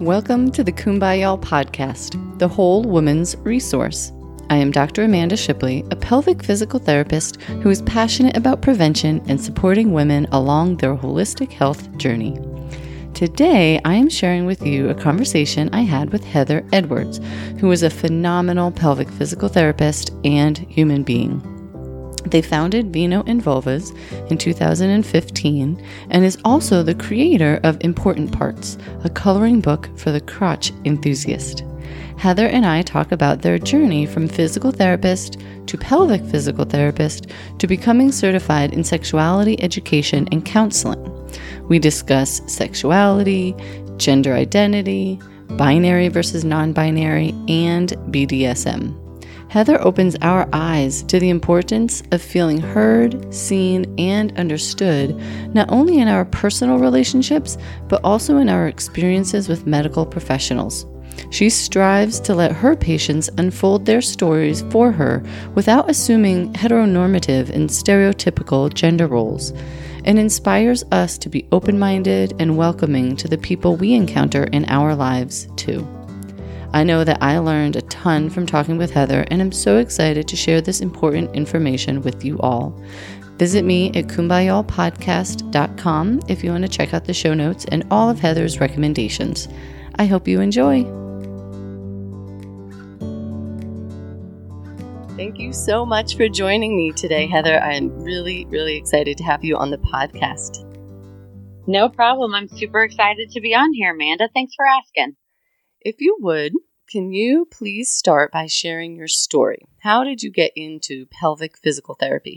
Welcome to the Kumbaya podcast, the whole woman's resource. I am Dr. Amanda Shipley, a pelvic physical therapist who is passionate about prevention and supporting women along their holistic health journey. Today, I am sharing with you a conversation I had with Heather Edwards, who is a phenomenal pelvic physical therapist and human being. They founded Vino and Vulvas in 2015 and is also the creator of Important Parts, a coloring book for the crotch enthusiast. Heather and I talk about their journey from physical therapist to pelvic physical therapist to becoming certified in sexuality education and counseling. We discuss sexuality, gender identity, binary versus non binary, and BDSM. Heather opens our eyes to the importance of feeling heard, seen, and understood, not only in our personal relationships, but also in our experiences with medical professionals. She strives to let her patients unfold their stories for her without assuming heteronormative and stereotypical gender roles, and inspires us to be open minded and welcoming to the people we encounter in our lives, too. I know that I learned a ton from talking with Heather, and I'm so excited to share this important information with you all. Visit me at kumbayallpodcast.com if you want to check out the show notes and all of Heather's recommendations. I hope you enjoy. Thank you so much for joining me today, Heather. I'm really, really excited to have you on the podcast. No problem. I'm super excited to be on here, Amanda. Thanks for asking. If you would, can you please start by sharing your story? How did you get into pelvic physical therapy?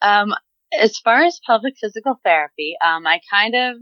Um, as far as pelvic physical therapy, um, I kind of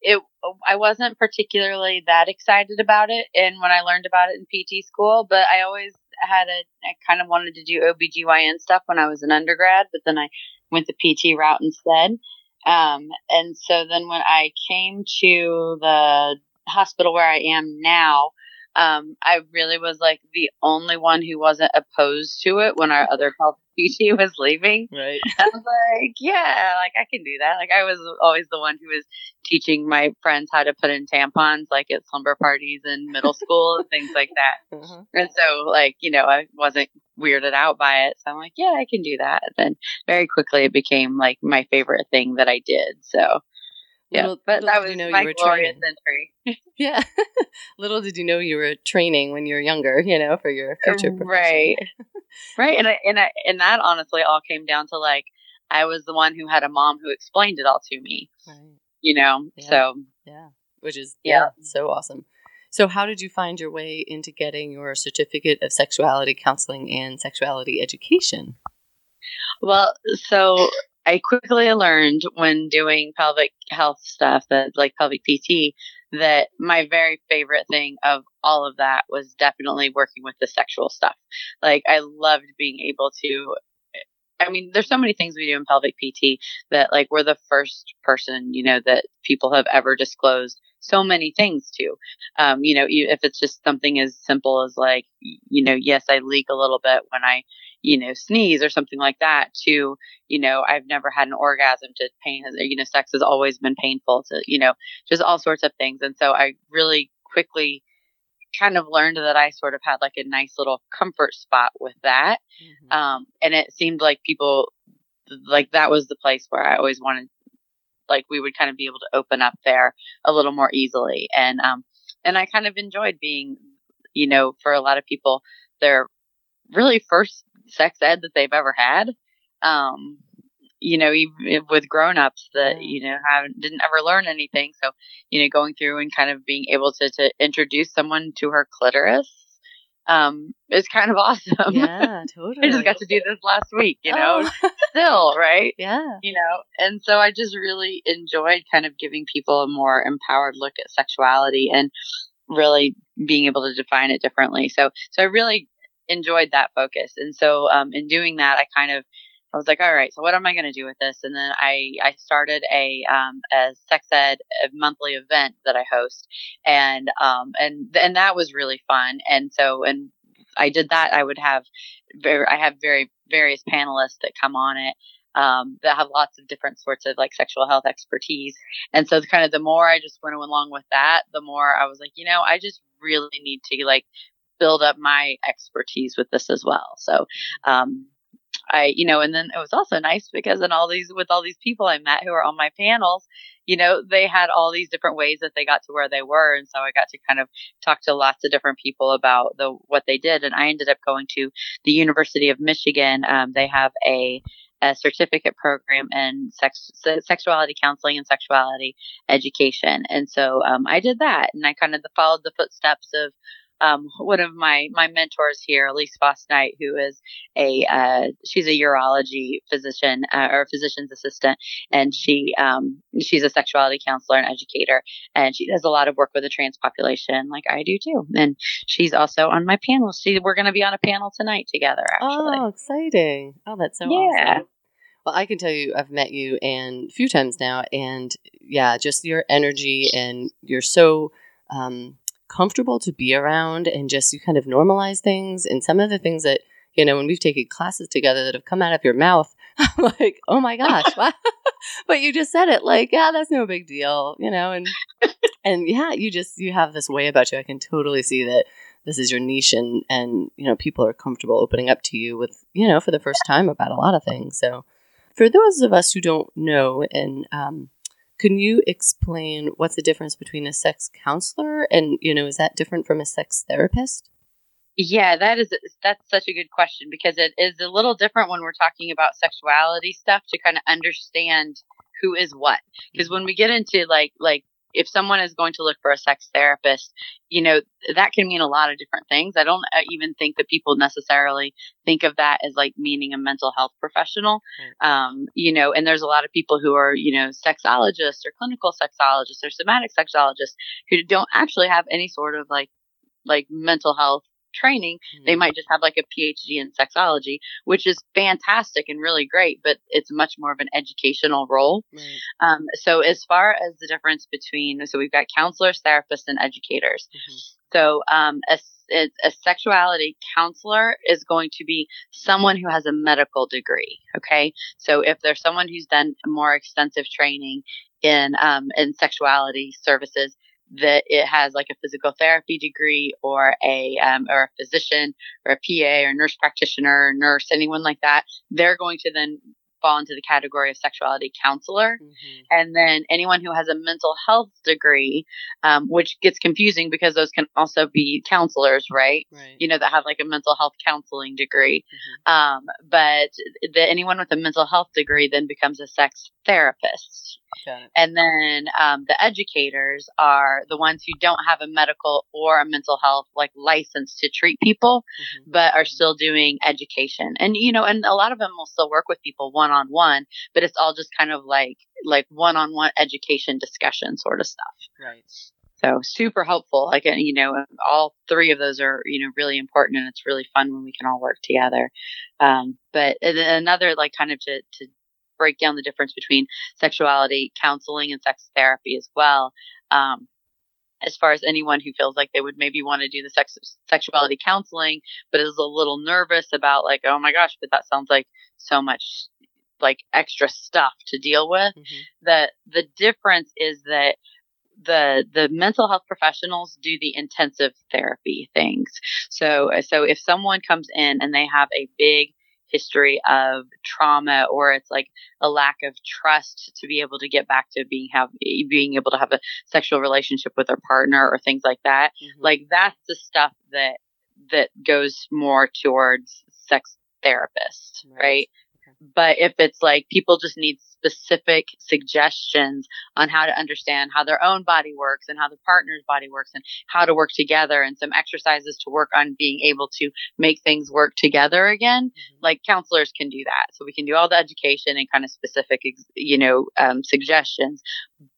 it I wasn't particularly that excited about it and when I learned about it in PT school, but I always had a I kind of wanted to do OBGYN stuff when I was an undergrad, but then I went the PT route instead. Um, and so then when I came to the hospital where I am now, um, I really was like the only one who wasn't opposed to it when our other health PT was leaving. Right. I was like, yeah, like I can do that. Like I was always the one who was teaching my friends how to put in tampons, like at slumber parties in middle school and things like that. Mm-hmm. And so, like, you know, I wasn't weirded out by it. So I'm like, yeah, I can do that. And then very quickly it became like my favorite thing that I did. So yeah, little, but little that was you know my you were glorious training. entry. yeah, little did you know you were training when you were younger, you know, for your future. Right, right, and I, and I, and that honestly all came down to like I was the one who had a mom who explained it all to me. Right. You know, yeah. so yeah, which is yeah. yeah, so awesome. So, how did you find your way into getting your certificate of sexuality counseling and sexuality education? Well, so I quickly learned when doing pelvic health stuff that like pelvic PT that my very favorite thing of all of that was definitely working with the sexual stuff. Like I loved being able to I mean, there's so many things we do in pelvic PT that like we're the first person, you know, that people have ever disclosed so many things to. Um, you know, if it's just something as simple as like, you know, yes, I leak a little bit when I, you know, sneeze or something like that to, you know, I've never had an orgasm to pain has, you know, sex has always been painful to, you know, just all sorts of things. And so I really quickly kind of learned that I sort of had like a nice little comfort spot with that. Mm-hmm. Um, and it seemed like people, like that was the place where I always wanted, like we would kind of be able to open up there a little more easily. And, um, and I kind of enjoyed being, you know, for a lot of people, their really first sex ed that they've ever had. Um, you know, even with grown-ups that you know haven't didn't ever learn anything. So, you know, going through and kind of being able to to introduce someone to her clitoris um is kind of awesome. Yeah, totally. I just got to do this last week, you know. Oh. Still, right? Yeah. You know, and so I just really enjoyed kind of giving people a more empowered look at sexuality and really being able to define it differently. So so I really enjoyed that focus. And so um in doing that I kind of I was like, all right, so what am I going to do with this? And then I, I started a, um, a sex ed a monthly event that I host. And, um, and, and that was really fun. And so, and I did that. I would have very, I have very various panelists that come on it. um, that have lots of different sorts of like sexual health expertise. And so, kind of the more I just went along with that, the more I was like, you know, I just really need to like build up my expertise with this as well. So, um, I, you know, and then it was also nice because in all these, with all these people I met who were on my panels, you know, they had all these different ways that they got to where they were. And so I got to kind of talk to lots of different people about the, what they did. And I ended up going to the University of Michigan. Um, they have a, a certificate program in sex, sexuality counseling and sexuality education. And so um, I did that and I kind of followed the footsteps of um, one of my my mentors here, Elise Foss Knight, who is a uh, she's a urology physician uh, or physician's assistant, and she um, she's a sexuality counselor and educator, and she does a lot of work with the trans population, like I do too. And she's also on my panel. She we're going to be on a panel tonight together. Actually, oh, exciting! Oh, that's so yeah. Awesome. Well, I can tell you, I've met you and a few times now, and yeah, just your energy and you're so um, comfortable to be around and just you kind of normalize things. And some of the things that, you know, when we've taken classes together that have come out of your mouth, I'm like, oh my gosh, but you just said it like, yeah, that's no big deal, you know, and, and yeah, you just, you have this way about you. I can totally see that this is your niche and, and, you know, people are comfortable opening up to you with, you know, for the first time about a lot of things. So for those of us who don't know and, um, can you explain what's the difference between a sex counselor and, you know, is that different from a sex therapist? Yeah, that is that's such a good question because it is a little different when we're talking about sexuality stuff to kind of understand who is what. Because mm-hmm. when we get into like like if someone is going to look for a sex therapist, you know, that can mean a lot of different things. I don't uh, even think that people necessarily think of that as like meaning a mental health professional. Um, you know, and there's a lot of people who are, you know, sexologists or clinical sexologists or somatic sexologists who don't actually have any sort of like like mental health training. Mm-hmm. They might just have like a PhD in sexology, which is fantastic and really great, but it's much more of an educational role. Um, so, as far as the difference between, so we've got counselors, therapists, and educators. Mm-hmm. So, um, a, a sexuality counselor is going to be someone who has a medical degree. Okay. So, if there's someone who's done more extensive training in um, in sexuality services, that it has like a physical therapy degree or a um, or a physician or a PA or nurse practitioner or nurse, anyone like that, they're going to then fall into the category of sexuality counselor. Mm-hmm. And then anyone who has a mental health degree, um, which gets confusing because those can also be counselors, right? right. You know, that have like a mental health counseling degree. Mm-hmm. Um, but the, anyone with a mental health degree then becomes a sex therapist. And then um, the educators are the ones who don't have a medical or a mental health like license to treat people, mm-hmm. but are still doing education. And you know, and a lot of them will still work with people one on one, but it's all just kind of like like one on one education discussion sort of stuff. Right. So super helpful. Like you know, all three of those are you know really important, and it's really fun when we can all work together. Um, but another like kind of to to break down the difference between sexuality counseling and sex therapy as well. Um, as far as anyone who feels like they would maybe want to do the sex sexuality counseling, but is a little nervous about like, oh my gosh, but that sounds like so much like extra stuff to deal with. Mm-hmm. The the difference is that the the mental health professionals do the intensive therapy things. So so if someone comes in and they have a big history of trauma or it's like a lack of trust to be able to get back to being have being able to have a sexual relationship with their partner or things like that mm-hmm. like that's the stuff that that goes more towards sex therapists right, right? But if it's like people just need specific suggestions on how to understand how their own body works and how the partner's body works and how to work together and some exercises to work on being able to make things work together again. Mm-hmm. Like counselors can do that. So we can do all the education and kind of specific, you know, um, suggestions,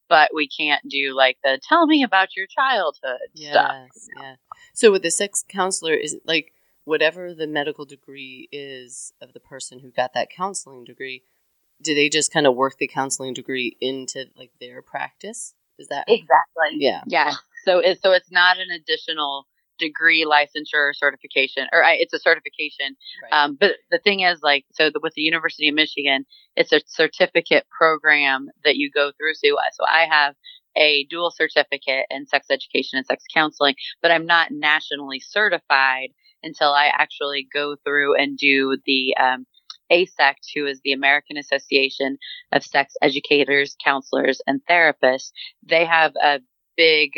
but we can't do like the tell me about your childhood yes, stuff. Yeah. So with the sex counselor, is it like whatever the medical degree is of the person who got that counseling degree, do they just kind of work the counseling degree into like their practice? Is that exactly? Yeah. Yeah. So it's so it's not an additional degree licensure certification or I, it's a certification right. um, but the thing is like so the, with the university of michigan it's a certificate program that you go through so, so i have a dual certificate in sex education and sex counseling but i'm not nationally certified until i actually go through and do the um, who is the American Association of Sex Educators, Counselors, and Therapists, they have a big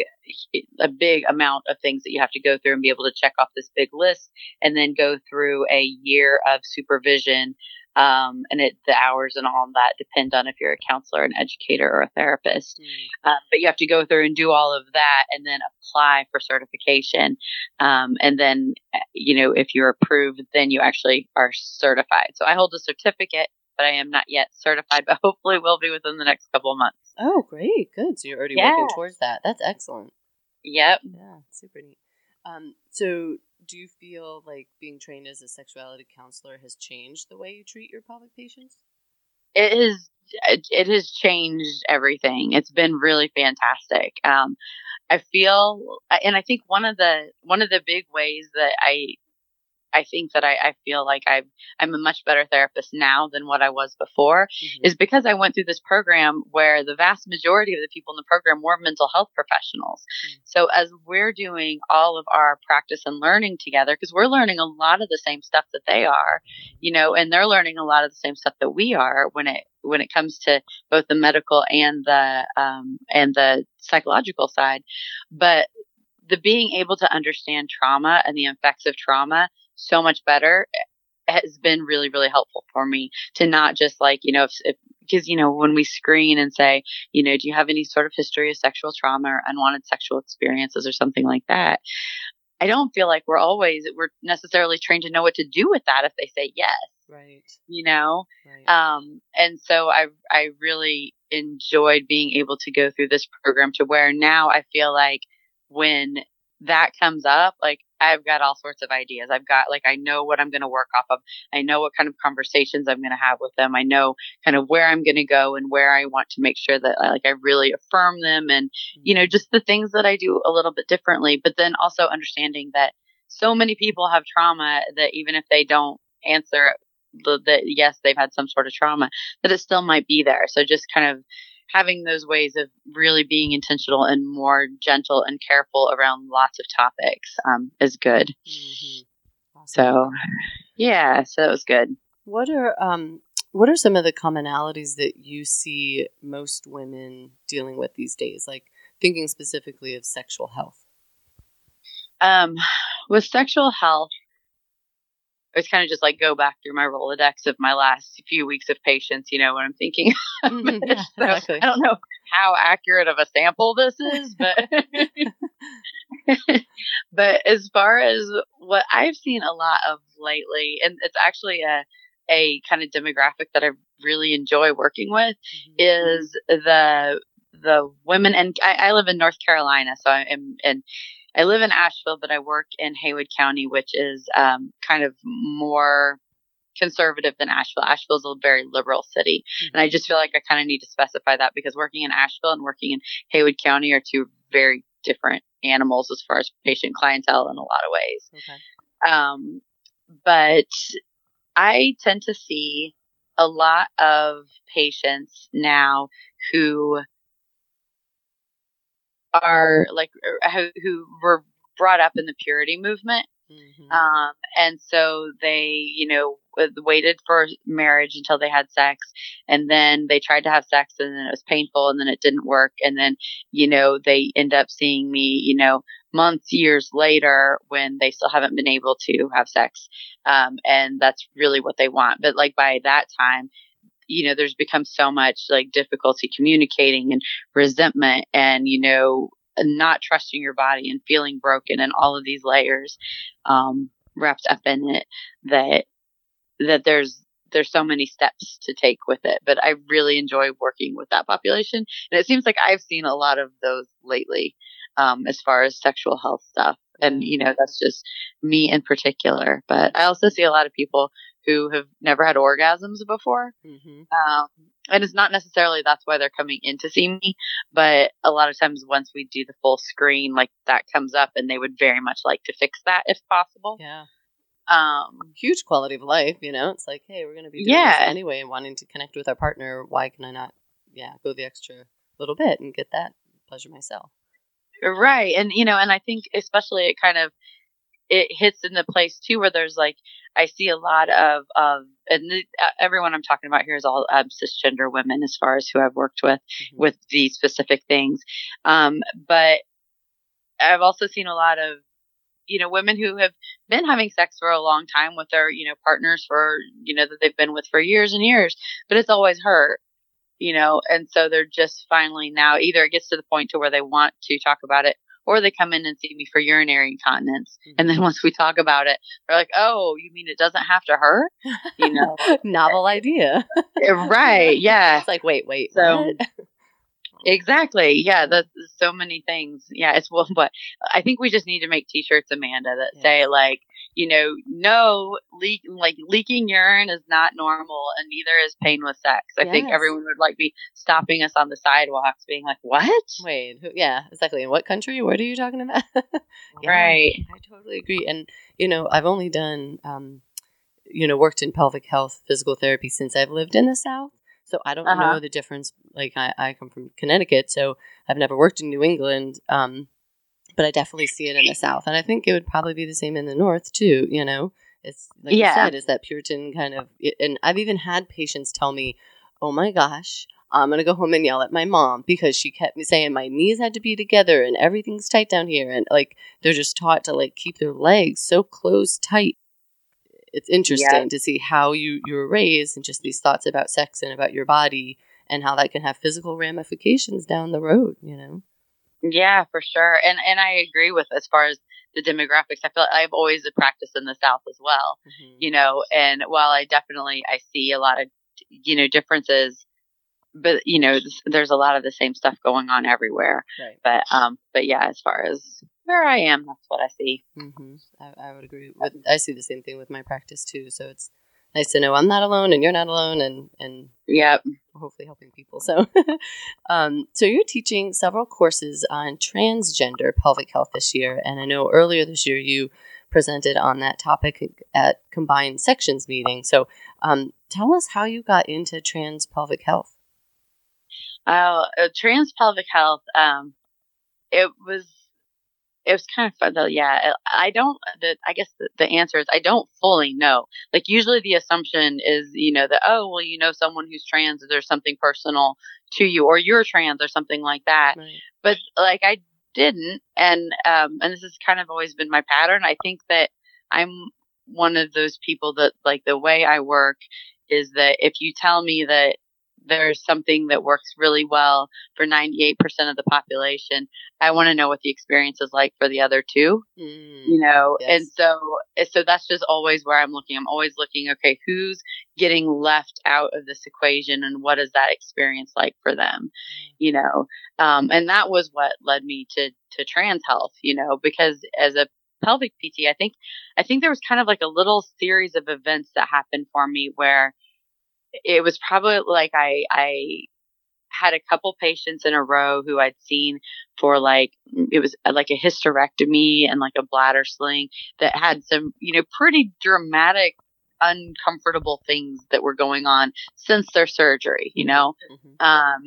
a big amount of things that you have to go through and be able to check off this big list and then go through a year of supervision um, and it, the hours and all that depend on if you're a counselor, an educator, or a therapist. Mm. Um, but you have to go through and do all of that and then apply for certification. Um, and then, eh, you know, if you're approved, then you actually are certified. So I hold a certificate, but I am not yet certified, but hopefully will be within the next couple of months. Oh, great. Good. So you're already yeah. working towards that. That's excellent. Yep. Yeah, super neat. Um, so do you feel like being trained as a sexuality counselor has changed the way you treat your pelvic patients? It has. It has changed everything. It's been really fantastic. Um, I feel, and I think one of the one of the big ways that I I think that I, I feel like i am a much better therapist now than what I was before mm-hmm. is because I went through this program where the vast majority of the people in the program were mental health professionals. Mm-hmm. So as we're doing all of our practice and learning together, because we're learning a lot of the same stuff that they are, you know, and they're learning a lot of the same stuff that we are when it when it comes to both the medical and the um, and the psychological side, but the being able to understand trauma and the effects of trauma so much better has been really, really helpful for me to not just like, you know, if, if because, you know, when we screen and say, you know, do you have any sort of history of sexual trauma or unwanted sexual experiences or something like that? I don't feel like we're always, we're necessarily trained to know what to do with that if they say yes. Right. You know? Right. Um, and so I, I really enjoyed being able to go through this program to where now I feel like when that comes up, like I've got all sorts of ideas. I've got like I know what I'm going to work off of. I know what kind of conversations I'm going to have with them. I know kind of where I'm going to go and where I want to make sure that like I really affirm them and you know mm-hmm. just the things that I do a little bit differently. But then also understanding that so many people have trauma that even if they don't answer that yes they've had some sort of trauma that it still might be there. So just kind of having those ways of really being intentional and more gentle and careful around lots of topics um, is good. Mm-hmm. Awesome. So, yeah, so that was good. What are um, what are some of the commonalities that you see most women dealing with these days? Like thinking specifically of sexual health. Um, with sexual health, was kind of just like go back through my Rolodex of my last few weeks of patients, you know, when I'm thinking. Mm-hmm, yeah, so exactly. I don't know how accurate of a sample this is, but but as far as what I've seen a lot of lately, and it's actually a a kind of demographic that I really enjoy working with, mm-hmm. is the the women and I, I live in North Carolina, so I'm in I live in Asheville, but I work in Haywood County, which is um, kind of more conservative than Asheville. Asheville is a very liberal city. Mm-hmm. And I just feel like I kind of need to specify that because working in Asheville and working in Haywood County are two very different animals as far as patient clientele in a lot of ways. Okay. Um, but I tend to see a lot of patients now who are like uh, who, who were brought up in the purity movement. Mm-hmm. Um, and so they, you know, waited for marriage until they had sex and then they tried to have sex and then it was painful and then it didn't work. And then, you know, they end up seeing me, you know, months, years later when they still haven't been able to have sex. Um, and that's really what they want. But like by that time, you know, there's become so much like difficulty communicating and resentment and, you know, not trusting your body and feeling broken and all of these layers um, wrapped up in it that that there's there's so many steps to take with it. But i really enjoy working with that population. And it seems like i've seen a lot of those lately um, as far as sexual health stuff. And you know that's just me in particular. But i also see a lot of people who have never had orgasms before. Mm-hmm. Um, and it's not necessarily that's why they're coming in to see me, but a lot of times once we do the full screen, like that comes up and they would very much like to fix that if possible. Yeah. Um, Huge quality of life, you know? It's like, hey, we're going to be doing Yeah. this anyway and wanting to connect with our partner. Why can I not, yeah, go the extra little bit and get that pleasure myself? Right. And you know, and I think especially it kind of it hits in the place too where there's like I see a lot of of and the, uh, everyone I'm talking about here is all um, cisgender women as far as who I've worked with Mhm. with these specific things. Um, but I've also seen a lot of you know women who have been having sex for a long time with their you know partners for you know that they've been with for years and years, but it's always hurt you know, and so they're just finally now either it gets to the point to where they want to talk about it or they come in and see me for urinary incontinence. And mm-hmm. then once we talk about it, they're like, "Oh, you mean it doesn't have to hurt?" You know. Novel idea. right. Yeah. It's like, wait, wait. So-? Exactly. Yeah, that's so many things. Yeah, it's well, but I think we just need to make t-shirts, Amanda, that Yeah. say like, you know, no leak, like leaking urine is not normal, and neither is pain with sex. I think everyone would like be stopping us on the sidewalks, being like, "What?" Wait, who, yeah, exactly. In what country? What are you talking about? Yeah, Right. I totally agree. And, you know, I've only done, um, you know, worked in pelvic health physical therapy since I've lived in the South. So I don't Uh-huh. know the difference. Like, I, I come from Connecticut, so I've never worked in New England. Um, but I definitely see it in the South. And I think it would probably be the same in the North, too, you know? It's like Yeah. you said, it's that Puritan kind of. And I've even had patients tell me, oh my gosh, I'm going to go home and yell at my mom because she kept me saying my knees had to be together and everything's tight down here. And like, they're just taught to like keep their legs so close tight. It's interesting Yeah. to see how you, you were raised and just these thoughts about sex and about your body and how that can have physical ramifications down the road, you know? Yeah, for sure. And and I agree with as far as the demographics. I feel like I've always practiced in the South as well. you know and while i definitely i see a lot of you know differences but you know there's a lot of the same stuff going on everywhere Right. but um but yeah as far as where i am that's what i see hmm I, I would agree. With, I see the same thing with my practice too. So it's nice to know I'm not alone and you're not alone, and and yep hopefully helping people. So, um, so you're teaching several courses on transgender pelvic health this year, and I know earlier this year you presented on that topic at combined sections meeting. So, um, tell us how you got into trans pelvic health. uh, uh, trans pelvic health um it was it was kind of fun though yeah i don't the, i guess the, the answer is i don't fully know like usually the assumption is you know that oh well you know someone who's trans there's something personal to you or you're trans or something like that Right. but like I didn't, and um, and this has kind of always been my pattern. I think that I'm one of those people that like the way I work is that if you tell me that there's something that works really well for 98% of the population, I want to know what the experience is like for the other two Mm, you know? Yes. and so so that's just always where i'm looking. I'm always looking okay who's getting left out of this equation and what is that experience like for them you know? Um, and that was what led me to to trans health you know? Because as a pelvic pt i think i think there was kind of like a little series of events that happened for me where it was probably like i i had a couple patients in a row who I'd seen for like it was uh, like a hysterectomy and like a bladder sling that had some you know pretty dramatic uncomfortable things that were going on since their surgery you know mhm. um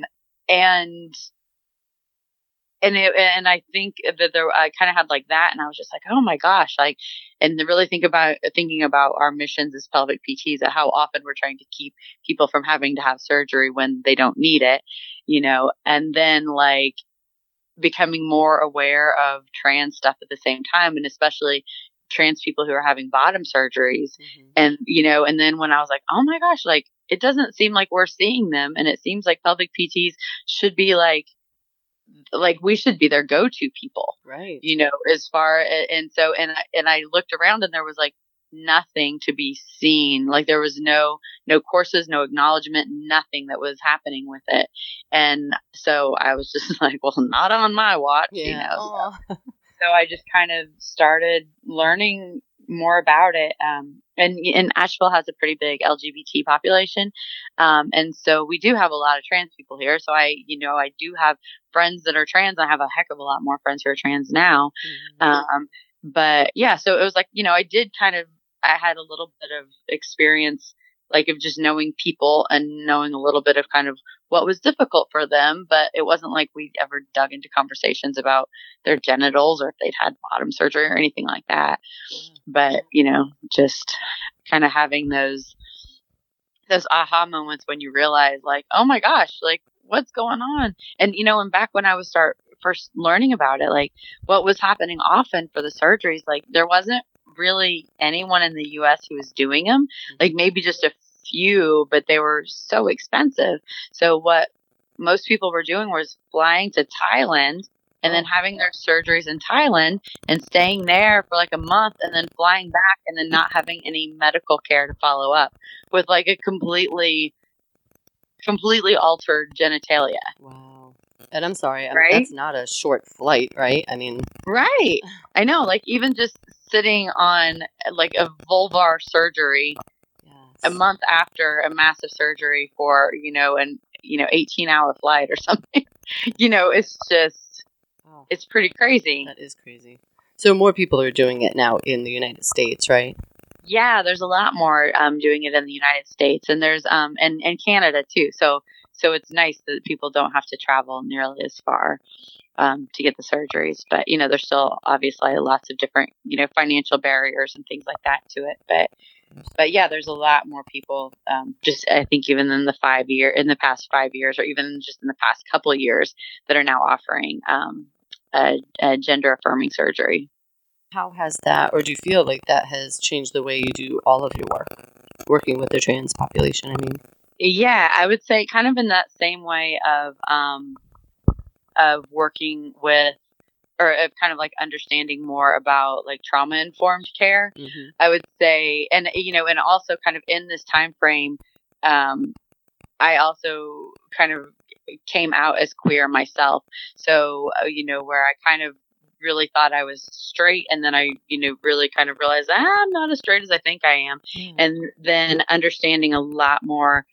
and and it, and I think that there I kind of had like that and I was just like oh my gosh like and to really think about thinking about our missions as pelvic PTs how often we're trying to keep people from having to have surgery when they don't need it you know and then like becoming more aware of trans stuff at the same time and especially trans people who are having bottom surgeries Mhm. and you know and then when i was like oh my gosh like it doesn't seem like we're seeing them and it seems like pelvic pts should be like like we should be their go-to people Right. you know as far and so and I, and i looked around and there was like nothing to be seen like there was no no courses no acknowledgement nothing that was happening with it and so i was just like well not on my watch you know Aw. so I just kind of started learning more about it. Um, and and Asheville has a pretty big LGBT population, um, and so we do have a lot of trans people here. So I, you know, I do have friends that are trans. I have a heck of a lot more friends who are trans now. Mm-hmm. Um, but yeah, so it was like you know, I did kind of, I had a little bit of experience like of just knowing people and knowing a little bit of kind of what was difficult for them, but it wasn't like we ever dug into conversations about their genitals or if they'd had bottom surgery or anything like that. Mm. But, you know, just kind of having those those aha moments when you realize like, oh my gosh, like what's going on? And you know, and back when I was start first learning about it, like what was happening often for the surgeries, like there wasn't really anyone in the US who was doing them. Mm-hmm. Like maybe just a few, but they were so expensive. So what most people were doing was flying to Thailand and then oh. having their surgeries in Thailand and staying there for like a month and then flying back and then not having any medical care to follow up with like a completely completely altered genitalia. Wow. And I'm sorry, right? that's not a short flight, right? I mean, right. I know, like even just sitting on like a vulvar surgery a month after a massive surgery for you know an you know 18 hour flight or something you know it's just oh, it's pretty crazy. That is crazy. So more people are doing it now in the united states right? Yeah there's a lot more um, doing it in the united states and there's um and, and canada too so so it's nice that people don't have to travel nearly as far um, to get the surgeries but you know there's still obviously lots of different you know financial barriers and things like that to it but but yeah, there's a lot more people. Um, just I think even in the five year in the past five years, or even just in the past couple of years, that are now offering um, a, a gender affirming surgery. How has that, or do you feel like that has changed the way you do all of your work, working with the trans population? I mean, yeah, I would say kind of in that same way of um, of working with or of kind of like understanding more about like trauma informed care mm-hmm. i would say and you know and also kind of in this time frame um i also kind of came out as queer myself so uh, you know where i kind of really thought i was straight and then i you know really kind of realized ah, i'm not as straight as i think i am mm. and then understanding a lot more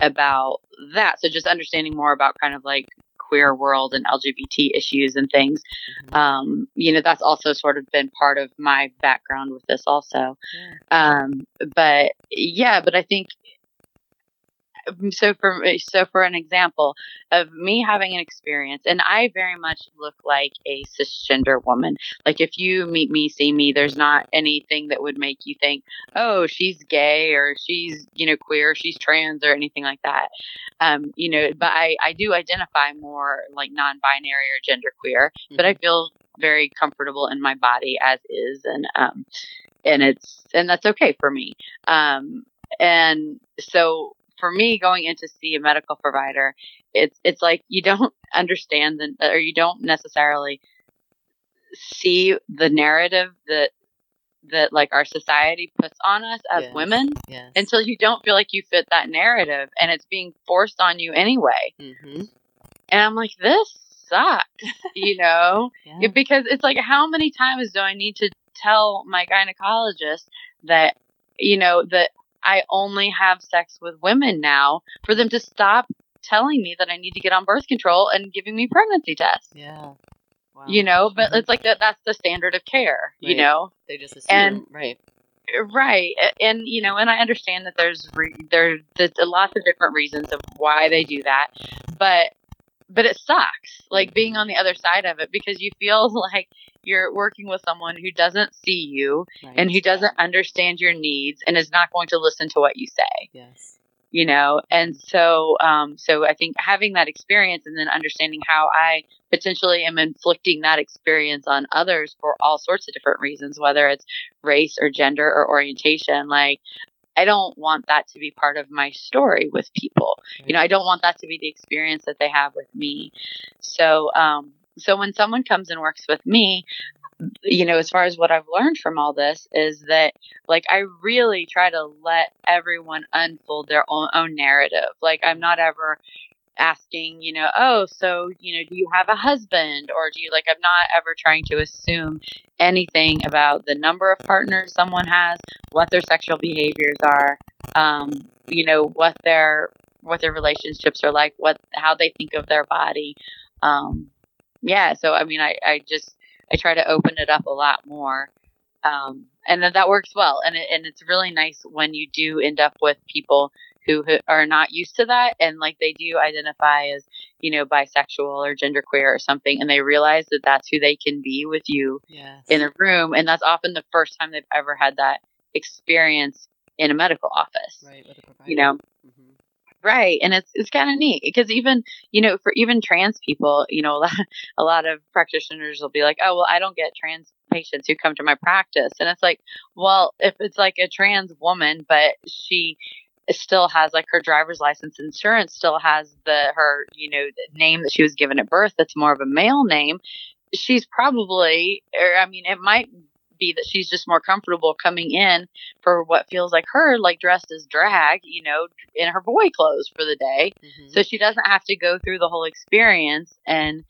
about that so just understanding more about kind of like queer world and LGBT issues and things. Mm-hmm. Um, you know, that's also sort of been part of my background with this also. Yeah. Um, but yeah, but I think so for so for an example of me having an experience and i very much look like a cisgender woman like if you meet me see me there's not anything that would make you think oh she's gay or she's you know queer she's trans or anything like that um you know but i i do identify more like non-binary or genderqueer mm-hmm. but i mm-hmm. feel very comfortable in my body as is and um and it's and that's okay for me um and so for me going in to see a medical provider it's it's like you don't understand the, or you don't necessarily see the narrative that that like our society puts on us as yes. women yes. until you don't feel like you fit that narrative and it's being forced on you anyway mm-hmm. and i'm like this sucks you know yeah. because it's like how many times do i need to tell my gynecologist that you know that I only have sex with women now for them to stop telling me that I need to get on birth control and giving me pregnancy tests. Yeah. Wow. You know, but mm-hmm. it's like that that's the standard of care, right. you know. They just assume, and, right. Right. And you know, and I understand that there's re- there there's lots of different reasons of why they do that, but but it sucks like being on the other side of it because you feel like you're working with someone who doesn't see you right. and who doesn't understand your needs and is not going to listen to what you say. Yes. You know, and so, um, so I think having that experience and then understanding how I potentially am inflicting that experience on others for all sorts of different reasons, whether it's race or gender or orientation, like I don't want that to be part of my story with people. You know, I don't want that to be the experience that they have with me. So, um, so when someone comes and works with me, you know, as far as what I've learned from all this is that, like, I really try to let everyone unfold their own, own narrative. Like, I'm not ever asking, you know, oh, so, you know, do you have a husband? Or do you like, I'm not ever trying to assume anything about the number of partners someone has, what their sexual behaviors are, um, you know, what their what their relationships are like, what how they think of their body. Um, yeah, so I mean, I, I just I try to open it up a lot more, um, and that works well. And it, and it's really nice when you do end up with people who are not used to that and like they do identify as you know bisexual or genderqueer or something and they realize that that's who they can be with you yes. in a room and that's often the first time they've ever had that experience in a medical office right you know mm-hmm. Right and it's it's kind of neat because even you know for even trans people you know a lot, of practitioners will be like oh well i don't get trans patients who come to my practice and it's like well if it's like a trans woman but she still has like her driver's license insurance still has the her you know name that she was given at birth that's more of a male name she's probably or i mean it might be that she's just more comfortable coming in for what feels like her like dressed as drag you know in her boy clothes for the day mm-hmm. so she doesn't have to go through the whole experience and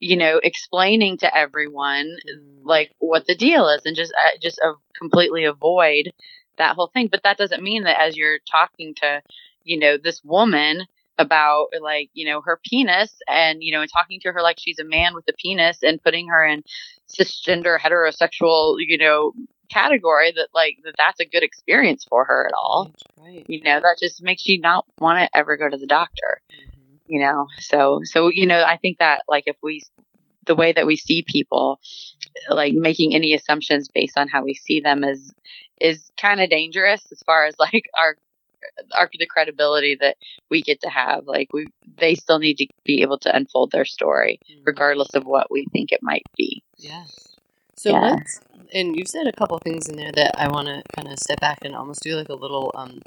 you know explaining to everyone mm. like what the deal is and just uh, just uh, completely avoid that whole thing. But that doesn't mean that as you're talking to, you know, this woman about like, you know, her penis and, you know, and talking to her like she's a man with a penis and putting her in cisgender heterosexual, you know, category that like that that's a good experience for her at all. Right. You know, that just makes you not want to ever go to the doctor. Mm-hmm. You know, so so you know, I think that like if we the way that we see people like making any assumptions based on how we see them is is kind of dangerous as far as like our our the credibility that we get to have like we they still need to be able to unfold their story mm-hmm. regardless of what we think it might be yes so yeah. let's and you've said a couple things in there that i want to kind of step back and almost do like a little um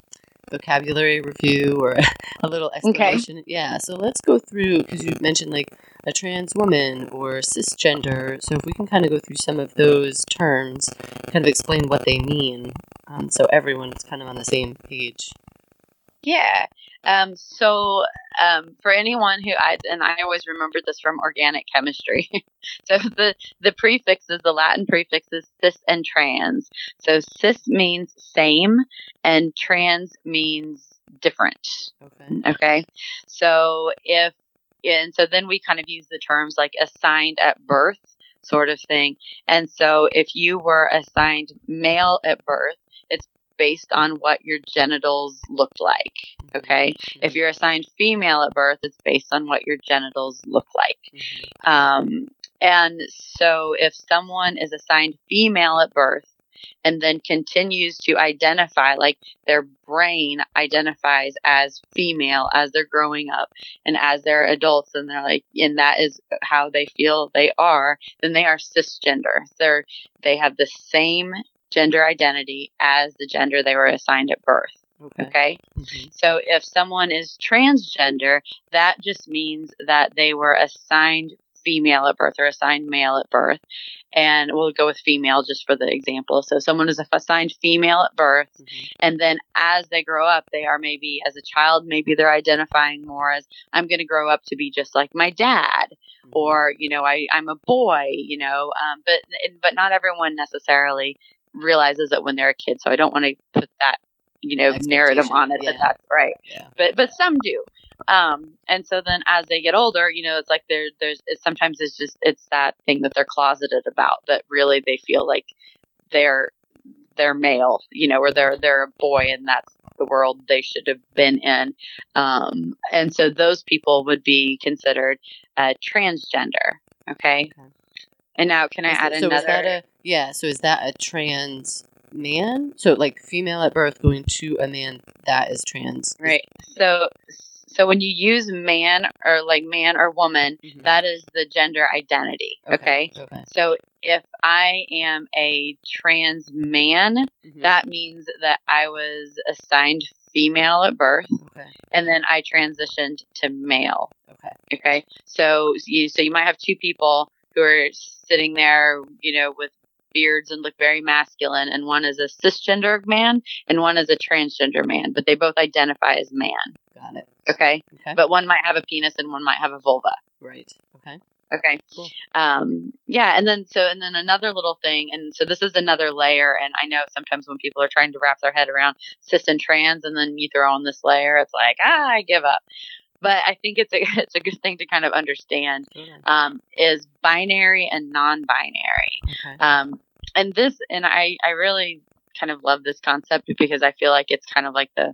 vocabulary review or a little explanation. Okay. Yeah, so let's go through because you mentioned like a trans woman or cisgender. So if we can kind of go through some of those terms, kind of explain what they mean, um, so everyone's kind of on the same page. Yeah. Um, so um, for anyone who I and I always remember this from organic chemistry. so the the prefixes, the Latin prefixes cis and trans. So cis means same, and trans means different. Okay. Okay. So if and so then we kind of use the terms like assigned at birth sort of thing. And so if you were assigned male at birth, it's based on what your genitals looked like. Mm-hmm. Okay. Mm-hmm. If you're assigned female at birth, it's based on what your genitals look like. Mm-hmm. Um, and so if someone is assigned female at birth, and then continues to identify like their brain identifies as female as they're growing up and as they're adults and they're like and that is how they feel they are then they are cisgender they're they have the same gender identity as the gender they were assigned at birth. Okay. okay? Mm-hmm. So if someone is transgender, that just means that they were assigned female at birth or assigned male at birth. And we'll go with female just for the example. So someone is assigned female at birth, mm-hmm. and then as they grow up, they are maybe as a child, maybe they're identifying more as I'm going to grow up to be just like my dad, mm-hmm. or you know, I I'm a boy, you know. Um, but but not everyone necessarily realizes it when they're a kid. So I don't want to put that, you know, narrative on it yeah. that that's right. Yeah. But but some do. Um, and so then as they get older, you know, it's like there there's it's, sometimes it's just it's that thing that they're closeted about but really they feel like they're they're male, you know, or they're they're a boy and that's the world they should have been in. Um, and so those people would be considered uh, transgender. Okay? okay. And now, can I add so another? Is that a, yeah. So is that a trans man? So like female at birth going to a man that is trans. Right. So so when you use man or like man or woman, mm-hmm. that is the gender identity. Okay? okay. okay. So if I am a trans man, mm-hmm. that means that I was assigned female at birth, okay. and then I transitioned to male. Okay. Okay. So you so you might have two people who are sitting there, you know, with beards and look very masculine, and one is a cisgender man and one is a transgender man, but they both identify as man. Got it. Okay? Okay. But one might have a penis and one might have a vulva. Right. Okay. Okay. Cool. Um, yeah, and then so and then another little thing, and so this is another layer. And I know sometimes when people are trying to wrap their head around cis and trans, and then you throw on this layer, it's like ah, I give up. But I think it's a it's a good thing to kind of understand um, is binary and non-binary. Okay. Um, and this, and I I really kind of love this concept because I feel like it's kind of like the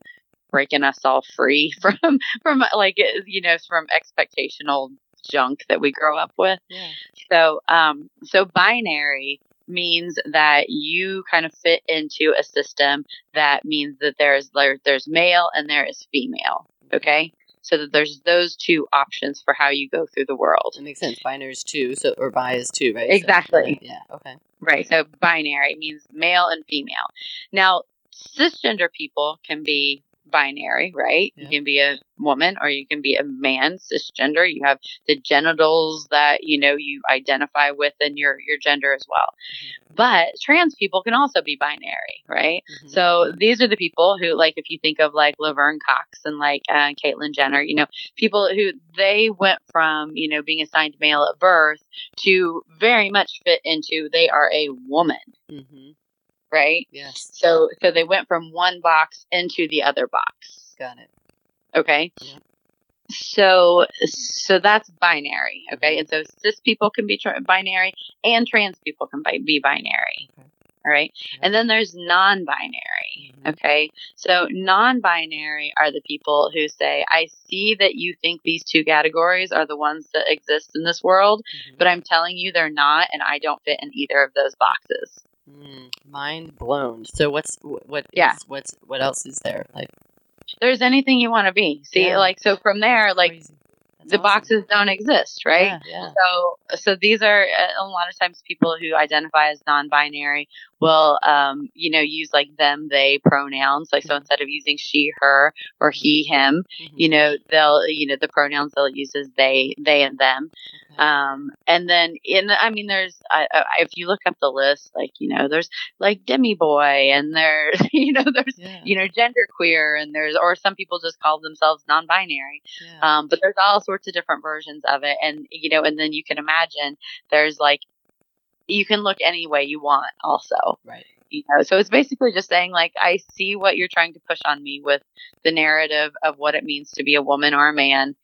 breaking us all free from from like you know from expectational junk that we grow up with. Yeah. So, um, so binary means that you kind of fit into a system that means that there's there, there's male and there is female. Okay, so that there's those two options for how you go through the world. It makes sense. Binary is two, so or bi is two, right? So- Exactly. yeah. Okay. Right. So binary means male and female. Now, cisgender people can be binary, right? Yeah. You can be a woman or you can be a man, cisgender. You have the genitals that, you know, you identify with in your, your gender as well. But trans people can also be binary, right? Mhm. So these are the people who, like, if you think of like Laverne Cox and like uh, Caitlyn Jenner, you know, people who they went from, you know, being assigned male at birth to very much fit into they are a woman, Mhm. Right? Yes. So so they went from one box into the other box. Got it. Okay. Yeah. So so that's binary. Okay, Mhm. and so cis people can be tra- binary and trans people can bi- be binary. Okay. All right, Yeah. and then there's non-binary. Mhm. Okay, so non-binary are the people who say, "I see that you think these two categories are the ones that exist in this world, Mhm. but I'm telling you they're not, and I don't fit in either of those boxes." Mm, mind blown. So what's wh- what? Yeah. is- what's what else is there? Like There's anything you want to be. See, Yeah. like so from there, that's like crazy. The awesome. boxes don't exist, right? Yeah. yeah. So, so these are uh, a lot of times people who identify as non-binary will, um, you know, use like them, they pronouns. Like, so Mhm. instead of using she, her, or he, him, Mhm. you know, they'll, you know, the pronouns they'll use is they, they, and them. Um, and then in, I mean, there's, I, I, if you look up the list, like, you know, there's like demi boy, and there's, you know, there's, yeah. you know, gender queer, and there's, or some people just call themselves non-binary. Um, but there's all sorts of different versions of it. And, you know, and then you can imagine there's like, you can look any way you want also, right. you know, so it's basically just saying like, I see what you're trying to push on me with the narrative of what it means to be a woman or a man.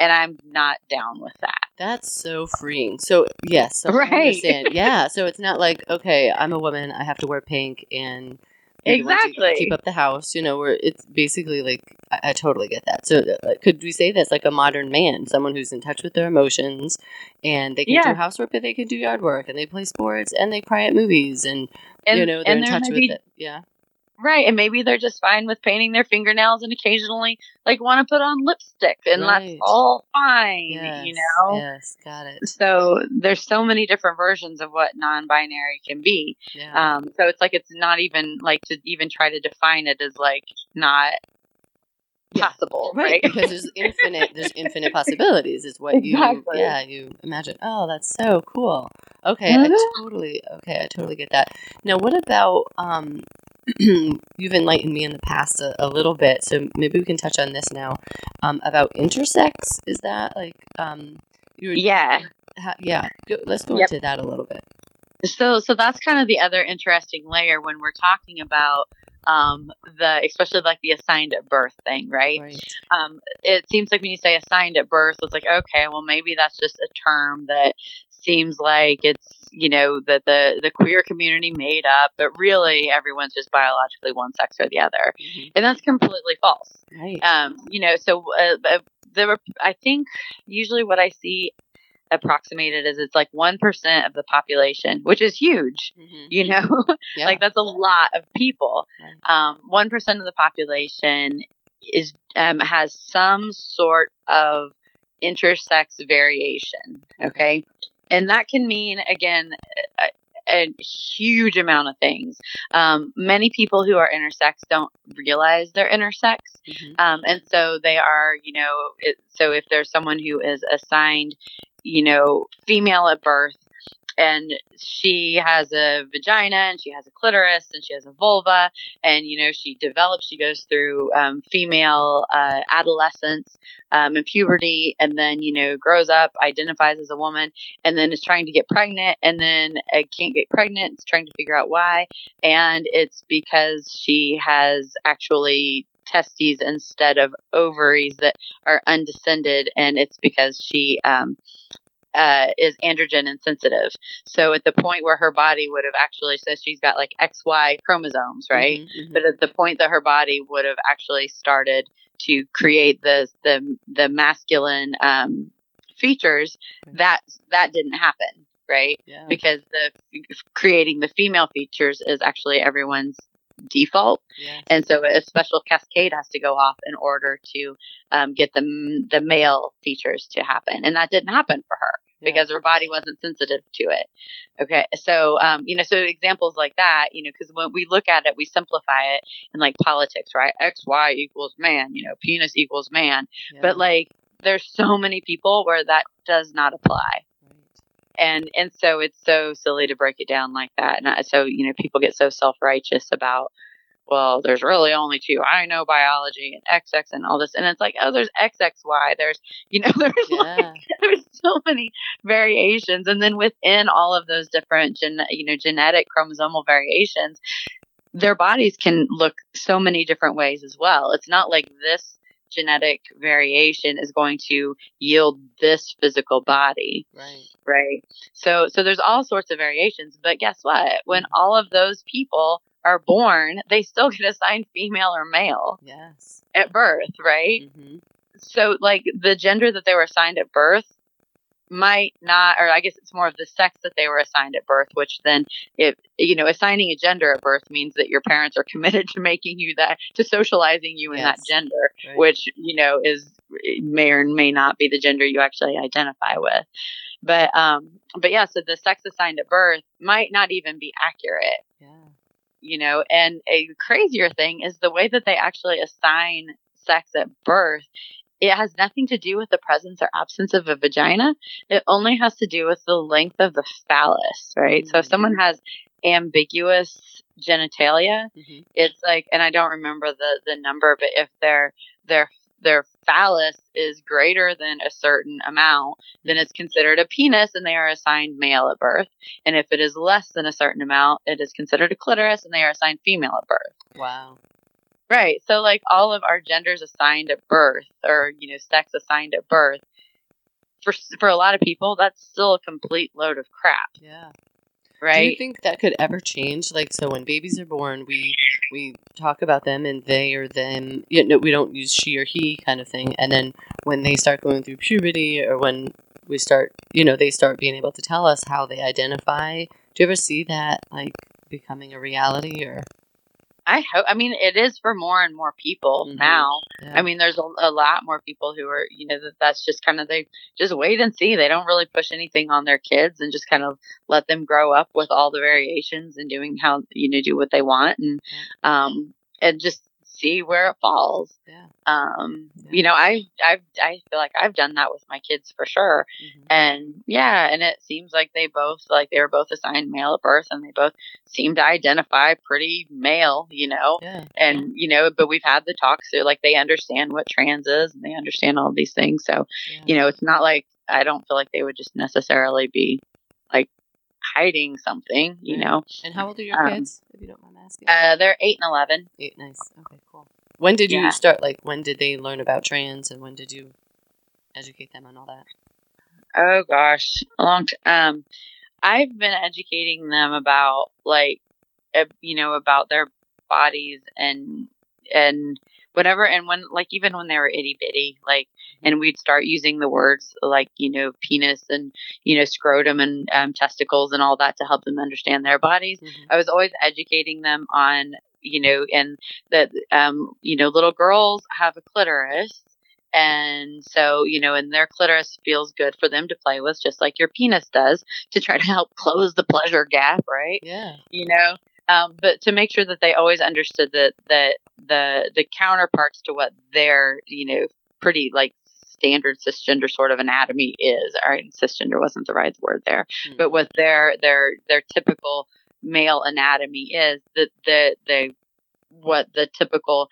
And I'm not down with that. That's so freeing. So yes, so Right. Yeah. So it's not like okay, I'm a woman, I have to wear pink and Exactly. keep up the house. You know, where it's basically like I, I totally get that. So uh, could we say that's like a modern man, someone who's in touch with their emotions, and they can Yeah. do housework, but they can do yard work, and they play sports, and they cry at movies, and, And, you know they're in touch with be- it. Yeah. Right. And maybe they're just fine with painting their fingernails and occasionally like want to put on lipstick and Right. that's all fine, Yes. you know? Yes. Got it. So there's so many different versions of what non-binary can be. Yeah. Um, so it's like it's not even like to even try to define it as like not Yeah. possible, right right? because there's infinite there's infinite possibilities is what you yeah you imagine oh that's so cool okay Mhm. i totally okay i totally get that now what about um you've enlightened me in the past a, a little bit so maybe we can touch on this now um about intersex is that like um you were, yeah. ha, yeah go, let's go Yep. into that a little bit So so that's kind of the other interesting layer when we're talking about um the especially like the assigned at birth thing, right? right um, it seems like when you say assigned at birth, it's like, okay, well, maybe that's just a term that seems like it's, you know, that the, the queer community made up, but really everyone's just biologically one sex or the other. Mhm. And that's completely false. right Um, you know, so uh, uh, there were, I think usually what I see approximated is it's like 1% of the population, which is huge, Mhm. you know, yeah. like that's a lot of people. Um, one percent of the population is um, has some sort of intersex variation. Okay, and that can mean again. A, a huge amount of things. Um, many people who are intersex don't realize they're intersex. Mhm. Um, and so they are, you know, it, so if there's someone who is assigned, you know, female at birth and she has a vagina and she has a clitoris and she has a vulva and you know she develops she goes through um, female uh, adolescence um, and puberty and then you know grows up identifies as a woman and then is trying to get pregnant and then uh, can't get pregnant it's trying to figure out why and it's because she has actually testes instead of ovaries that are undescended and it's because she um, uh, is androgen insensitive. So at the point where her body would have actually, so she's got like XY chromosomes, right? Mm-hmm, mm-hmm. But at the point that her body would have actually started to create the the the masculine um, features, that that didn't happen, right? Yeah. Because the creating the female features is actually everyone's default. Yes. And so a special cascade has to go off in order to um, get the, the male features to happen. And that didn't happen for her yeah. because her body wasn't sensitive to it. Okay. So, um, you know, so examples like that, you know, because when we look at it, we simplify it in like politics, right? X, Y equals man, you know, penis equals man. Yeah. But like, there's so many people where that does not apply and and so it's so silly to break it down like that. And I, so you know, people get so self righteous about, well, there's really only two. I know biology and XX and all this, and it's like, oh, there's XXY. There's you know, there's yeah. like there's so many variations, and then within all of those different gen, you know genetic chromosomal variations, their bodies can look so many different ways as well. It's not like this genetic variation is going to yield this physical body. Right. Right. So so there's all sorts of variations, but guess what? When mm-hmm. all of those people are born, they still get assigned female or male. Yes. At birth, right? Mm-hmm. So like the gender that they were assigned at birth might not, or I guess it's more of the sex that they were assigned at birth, which then, if you know, assigning a gender at birth means that your parents are committed to making you that, to socializing you in yes. that gender, right. which you know is may or may not be the gender you actually identify with. But um, but yeah, so the sex assigned at birth might not even be accurate. Yeah. You know, and a crazier thing is the way that they actually assign sex at birth it has nothing to do with the presence or absence of a vagina. It only has to do with the length of the phallus, right? Mm-hmm. So if someone mm-hmm. has ambiguous genitalia, mm-hmm. it's like, and I don't remember the the number, but if their their their phallus is greater than a certain amount, then it's considered a penis and they are assigned male at birth. And if it is less than a certain amount, it is considered a clitoris and they are assigned female at birth. Wow. Right. So like all of our genders assigned at birth or, you know, sex assigned at birth for for a lot of people that's still a complete load of crap. Yeah. Right? Do you think that could ever change? Like so when babies are born, we we talk about them and they or them, you know, we don't use she or he kind of thing. And then when they start going through puberty or when we start, you know, they start being able to tell us how they identify. Do you ever see that like becoming a reality or I hope. I mean, it is for more and more people mm-hmm. now. Yeah. I mean, there's a, a, lot more people who are, you know, that that's just kind of they just wait and see. They don't really push anything on their kids and just kind of let them grow up with all the variations and doing how you know do what they want and um and just see where it falls. Yeah. Um, yeah. you know, I I I feel like I've done that with my kids for sure. Mm-hmm. And yeah, and it seems like they both like they were both assigned male at birth and they both seem to identify pretty male, you know. Yeah. And you know, but we've had the talks so like they understand what trans is and they understand all these things. So, you know, it's not like I don't feel like they would just necessarily be like hiding something, you know. And how old are your um, kids, if you don't mind asking? Uh, they're eight and eleven. Eight, nice. Okay, cool. When did you start? Like, when did they learn about trans, and when did you educate them on all that? Oh gosh, a long. T- um, I've been educating them about like, uh, you know, about their bodies and and whatever. And when, like, even when they were itty bitty, like, and we'd start using the words like, you know, penis and, you know, scrotum and um, testicles and all that to help them understand their bodies. Mm-hmm. I was always educating them on, you know, and that, um, you know, little girls have a clitoris. And so, you know, and their clitoris feels good for them to play with, just like your penis does, to try to help close the pleasure gap, right? Yeah. You know, um, but to make sure that they always understood that that the the counterparts to what their you know pretty like standard cisgender sort of anatomy is. All right, cisgender wasn't the right word there, mm-hmm. but what their their their typical male anatomy is, the the the what the typical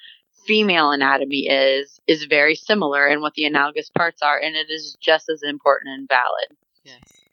female anatomy is is very similar and what the analogous parts are and it is just as important and valid. Yes.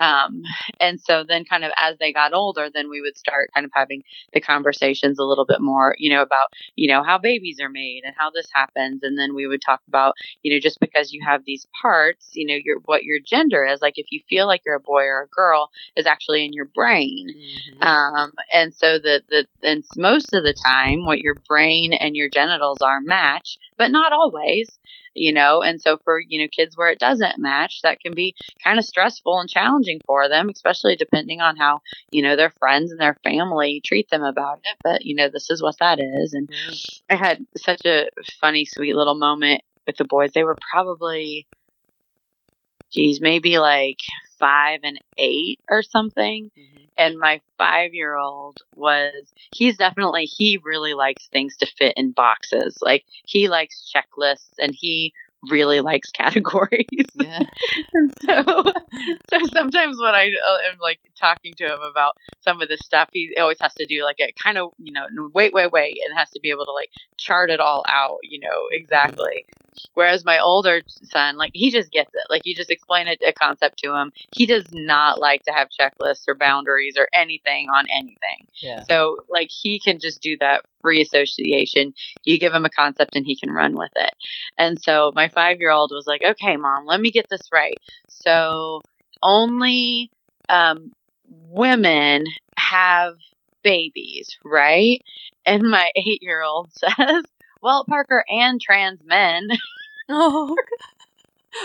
Um, and so then kind of as they got older, then we would start kind of having the conversations a little bit more, you know, about, you know, how babies are made and how this happens. And then we would talk about, you know, just because you have these parts, you know, your, what your gender is, like if you feel like you're a boy or a girl is actually in your brain. Mm-hmm. Um, and so the, the, and most of the time what your brain and your genitals are match, but not always you know? And so for you know kids where it doesn't match that can be kind of stressful and challenging for them especially depending on how you know their friends and their family treat them about it. But you know this is what that is. And i had such a funny sweet little moment with the boys. They were probably geez maybe like five and eight or something mm-hmm and my five year old was he's definitely he really likes things to fit in boxes like he likes checklists and he really likes categories. Yeah. and so, so sometimes when I uh, am like talking to him about some of this stuff, he always has to do like a kind of, you know, wait, wait, wait, and has to be able to like chart it all out, you know, exactly. Whereas my older son, like he just gets it. Like you just explain a, a concept to him. He does not like to have checklists or boundaries or anything on anything. Yeah. So like he can just do that free association. You give him a concept and he can run with it. And so my five year old was like, okay, mom, let me get this right. So only um, women have babies, right? And my eight year old says, well, Parker and trans men. oh,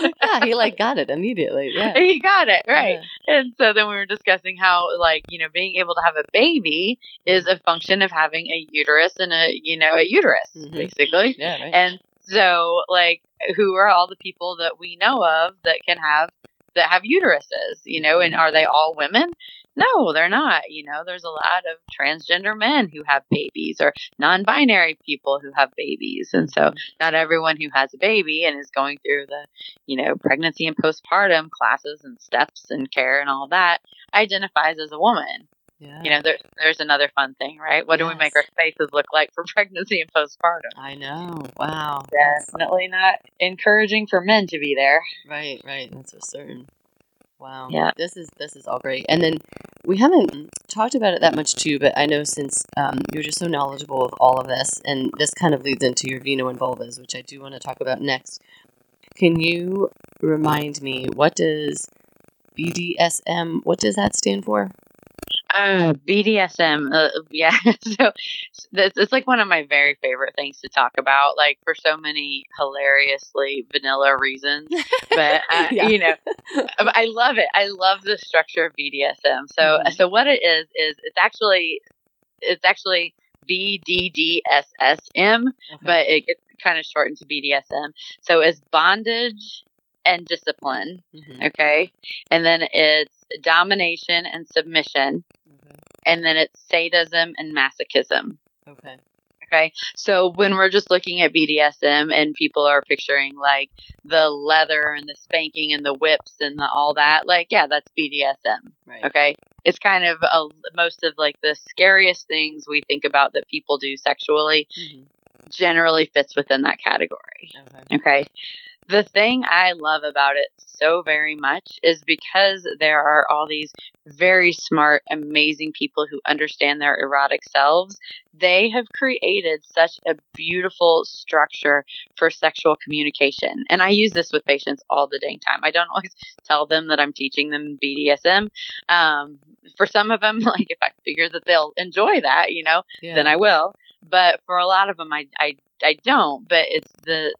yeah, he like got it immediately. Yeah. He got it, right. Yeah. And so then we were discussing how like, you know, being able to have a baby is a function of having a uterus and a, you know, a uterus, mm-hmm. basically. Yeah. Right. And so like who are all the people that we know of that can have that have uteruses, you know, and mm-hmm. are they all women? No, they're not. You know, there's a lot of transgender men who have babies or non binary people who have babies. And so not everyone who has a baby and is going through the, you know, pregnancy and postpartum classes and steps and care and all that identifies as a woman. Yeah. You know, there, there's another fun thing, right? What yes. do we make our spaces look like for pregnancy and postpartum? I know. Wow. Definitely not encouraging for men to be there. Right, right. That's for certain. Wow. Yeah. This is this is all great. And then we haven't talked about it that much too, but I know since um, you're just so knowledgeable of all of this, and this kind of leads into your vino and vulvas, which I do want to talk about next. Can you remind me what does BDSM? What does that stand for? Uh, BDSM, uh, yeah. so it's, it's like one of my very favorite things to talk about, like for so many hilariously vanilla reasons. But uh, yeah. you know, I love it. I love the structure of BDSM. So, mm-hmm. so what it is is it's actually it's actually BDDSSM, okay. but it gets kind of shortened to BDSM. So it's bondage and discipline. Mm-hmm. Okay, and then it's domination and submission and then it's sadism and masochism. Okay. Okay. So when we're just looking at BDSM and people are picturing like the leather and the spanking and the whips and the, all that, like, yeah, that's BDSM. Right. Okay. It's kind of a, most of like the scariest things we think about that people do sexually mm-hmm. generally fits within that category. Okay. okay the thing I love about it so very much is because there are all these very smart, amazing people who understand their erotic selves. They have created such a beautiful structure for sexual communication. And I use this with patients all the dang time. I don't always tell them that I'm teaching them BDSM. Um, for some of them, like if I figure that they'll enjoy that, you know, yeah. then I will. But for a lot of them, I, I I don't, but it's the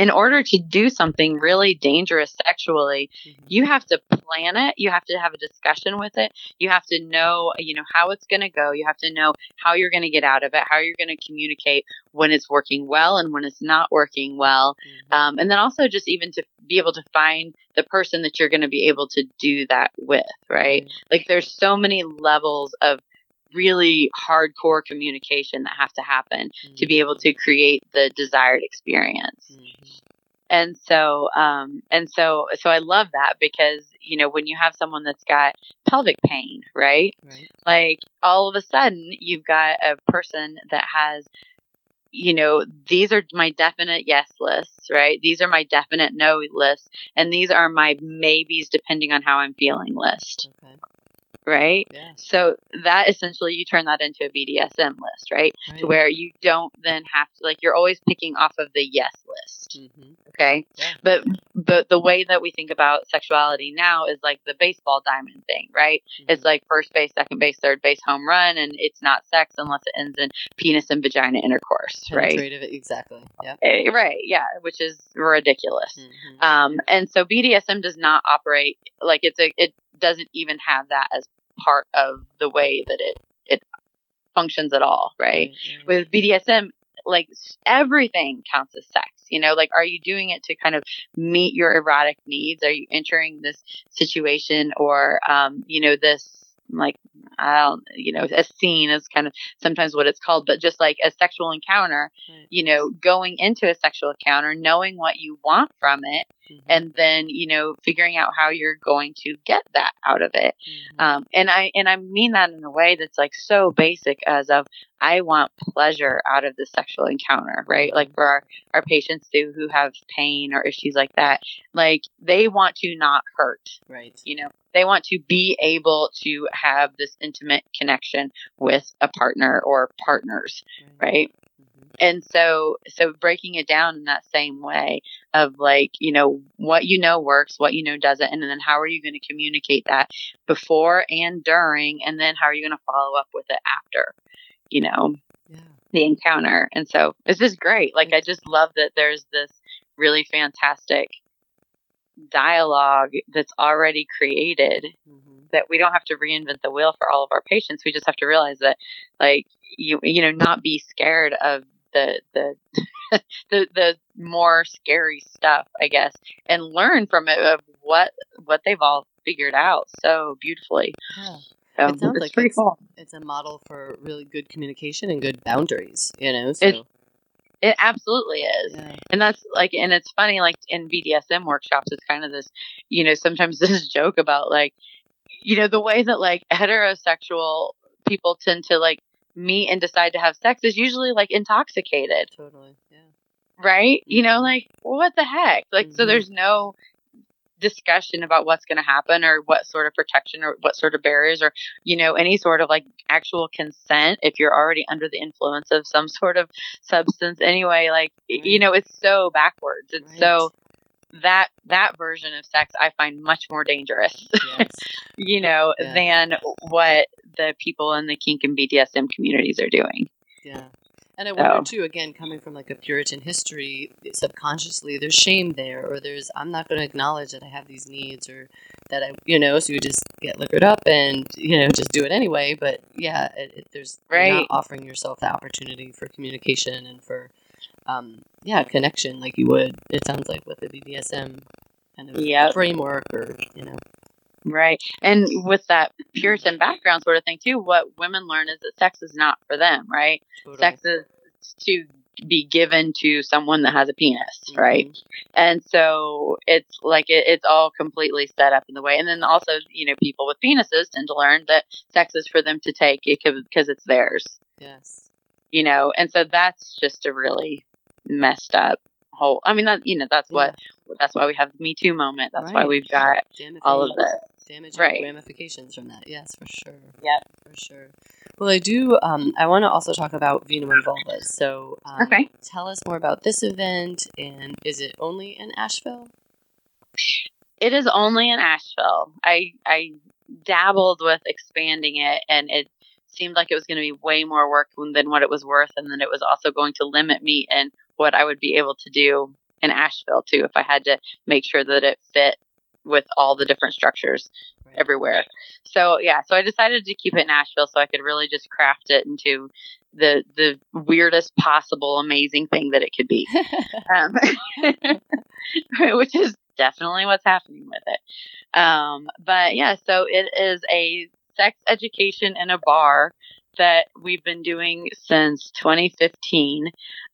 in order to do something really dangerous sexually, mm-hmm. you have to plan it. You have to have a discussion with it. You have to know, you know, how it's going to go. You have to know how you're going to get out of it, how you're going to communicate when it's working well and when it's not working well. Mm-hmm. Um, and then also just even to be able to find the person that you're going to be able to do that with, right? Mm-hmm. Like there's so many levels of really hardcore communication that has to happen mm-hmm. to be able to create the desired experience. Mm-hmm. and so um and so so i love that because you know when you have someone that's got pelvic pain right, Right. like all of a sudden you've got a person that has you know these are my definite yes lists right these are my definite no lists and these are my maybes depending on how i'm feeling list Okay. Right Yeah. so that essentially you turn that into a bdsm list right Right. to where you don't then have to like you're always picking off of the yes list Mhm. okay Yeah. but but the way that we think about sexuality now is like the baseball diamond thing right it's Mhm. like first base second base third base home run and it's not sex unless it ends in penis and vagina intercourse right exactly. Yep. Eh, right yeah which is ridiculous Mhm. um and so bdsm does not operate like it's a it doesn't even have that as part of the way that it it functions at all right right. with BDSM, like everything counts as sex. You know, like are you doing it to kind of meet your erotic needs? Are you entering this situation or, um, you know, this like I don't, you know, a scene is kind of sometimes what it's called, but just like a sexual encounter, you know, going into a sexual encounter, knowing what you want from it, Mhm. and then you know, figuring out how you're going to get that out of it Mhm. um, and I and I mean that in a way that's like so basic as of I want pleasure out of the sexual encounter, right? Like for our, our patients too who have pain or issues like that, like they want to not hurt, right. you know, they want to be able to have this intimate connection with a partner or partners, right? Mhm. And so so breaking it down in that same way of like you know what you know works what you know doesn't and then how are you going to communicate that before and during and then how are you going to follow up with it after you know Yeah. the encounter and so it's just great like i just love that there's this really fantastic dialogue that's already created Mhm. that we don't have to reinvent the wheel for all of our patients. We just have to realize that, like you, you know, not be scared of the the the the more scary stuff, I guess, and learn from it of what what they've all figured out so beautifully. Yeah. So It sounds it's like it's- cool. It's a model for really good communication and good boundaries. You know. So. It absolutely is. yeah. And that's like, and it's funny, like in BDSM workshops, it's kind of this, you know, sometimes this joke about like, you know, the way that like heterosexual people tend to like meet and decide to have sex is usually like intoxicated, Totally. Yeah. right? You know, like what the heck? Like, so Mhm. there's no discussion about what's going to happen or what sort of protection or what sort of barriers or you know any sort of like actual consent if you're already under the influence of some sort of substance anyway like y you know it's so backwards it's Right. so that that version of sex i find much more dangerous Yes. you know Yeah. than what the people in the kink and bdsm communities are doing Yeah. And I wonder So- too, again, coming from like a Puritan history, subconsciously there's shame there, or there's I'm not going to acknowledge that I have these needs, or that I, you know, so you just get liquored up and you know just do it anyway. But yeah, it, it, there's Right. not offering yourself the opportunity for communication and for, um, yeah, connection like you would. It sounds like with the BDSM kind of Yep. framework, or you know, Right. And with that Puritan background sort of thing too, what women learn is that sex is not for them, right? totally. Sex is to be given to someone that has a penis, right? Mhm. And so it's like it, it's all completely set up in the way. And then also, you know, people with penises tend to learn that sex is for them to take because it's theirs, Yes. you know. And so that's just a really messed up whole. I mean, that you know, that's what that's why we have the Me Too moment. That's why we've got Damaging, all of this. damaging Right. ramifications from that. Yes, for sure. Yep. For sure. Well, I do. Um, I want to also talk about Vino and Vulvas. So, um, Okay. tell us more about this event, and is it only in Asheville? It is only in Asheville. I I dabbled with expanding it, and it seemed like it was going to be way more work than what it was worth, and then it was also going to limit me in what I would be able to do in Asheville too, if I had to make sure that it fit with all the different structures Right. everywhere. So yeah, so I decided to keep it in Asheville so I could really just craft it into the the weirdest possible amazing thing that it could be um, which is definitely what's happening with it. Um, but yeah, so it is a sex education in a bar that we've been doing since 2015,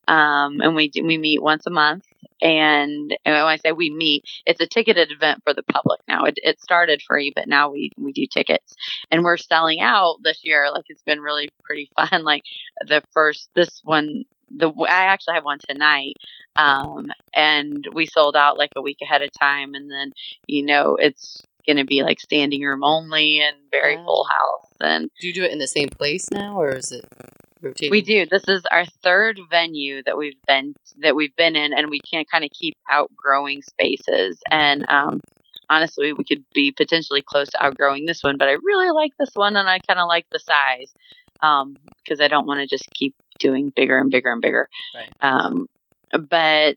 um, and we do, we meet once a month. And, and when I say we meet, it's a ticketed event for the public now. It, it started free, but now we we do tickets, and we're selling out this year. Like it's been really pretty fun. Like the first this one the I actually have one tonight, um, and we sold out like a week ahead of time, and then you know it's going to be like standing room only and very full house. And do you do it in the same place now, or is it we do. This is our third venue that we've been that we've been in, and we can't kind of keep outgrowing spaces. And um, honestly, we could be potentially close to outgrowing this one, but I really like this one, and I kind of like the size because um, I don't want to just keep doing bigger and bigger and bigger. Right. Um, but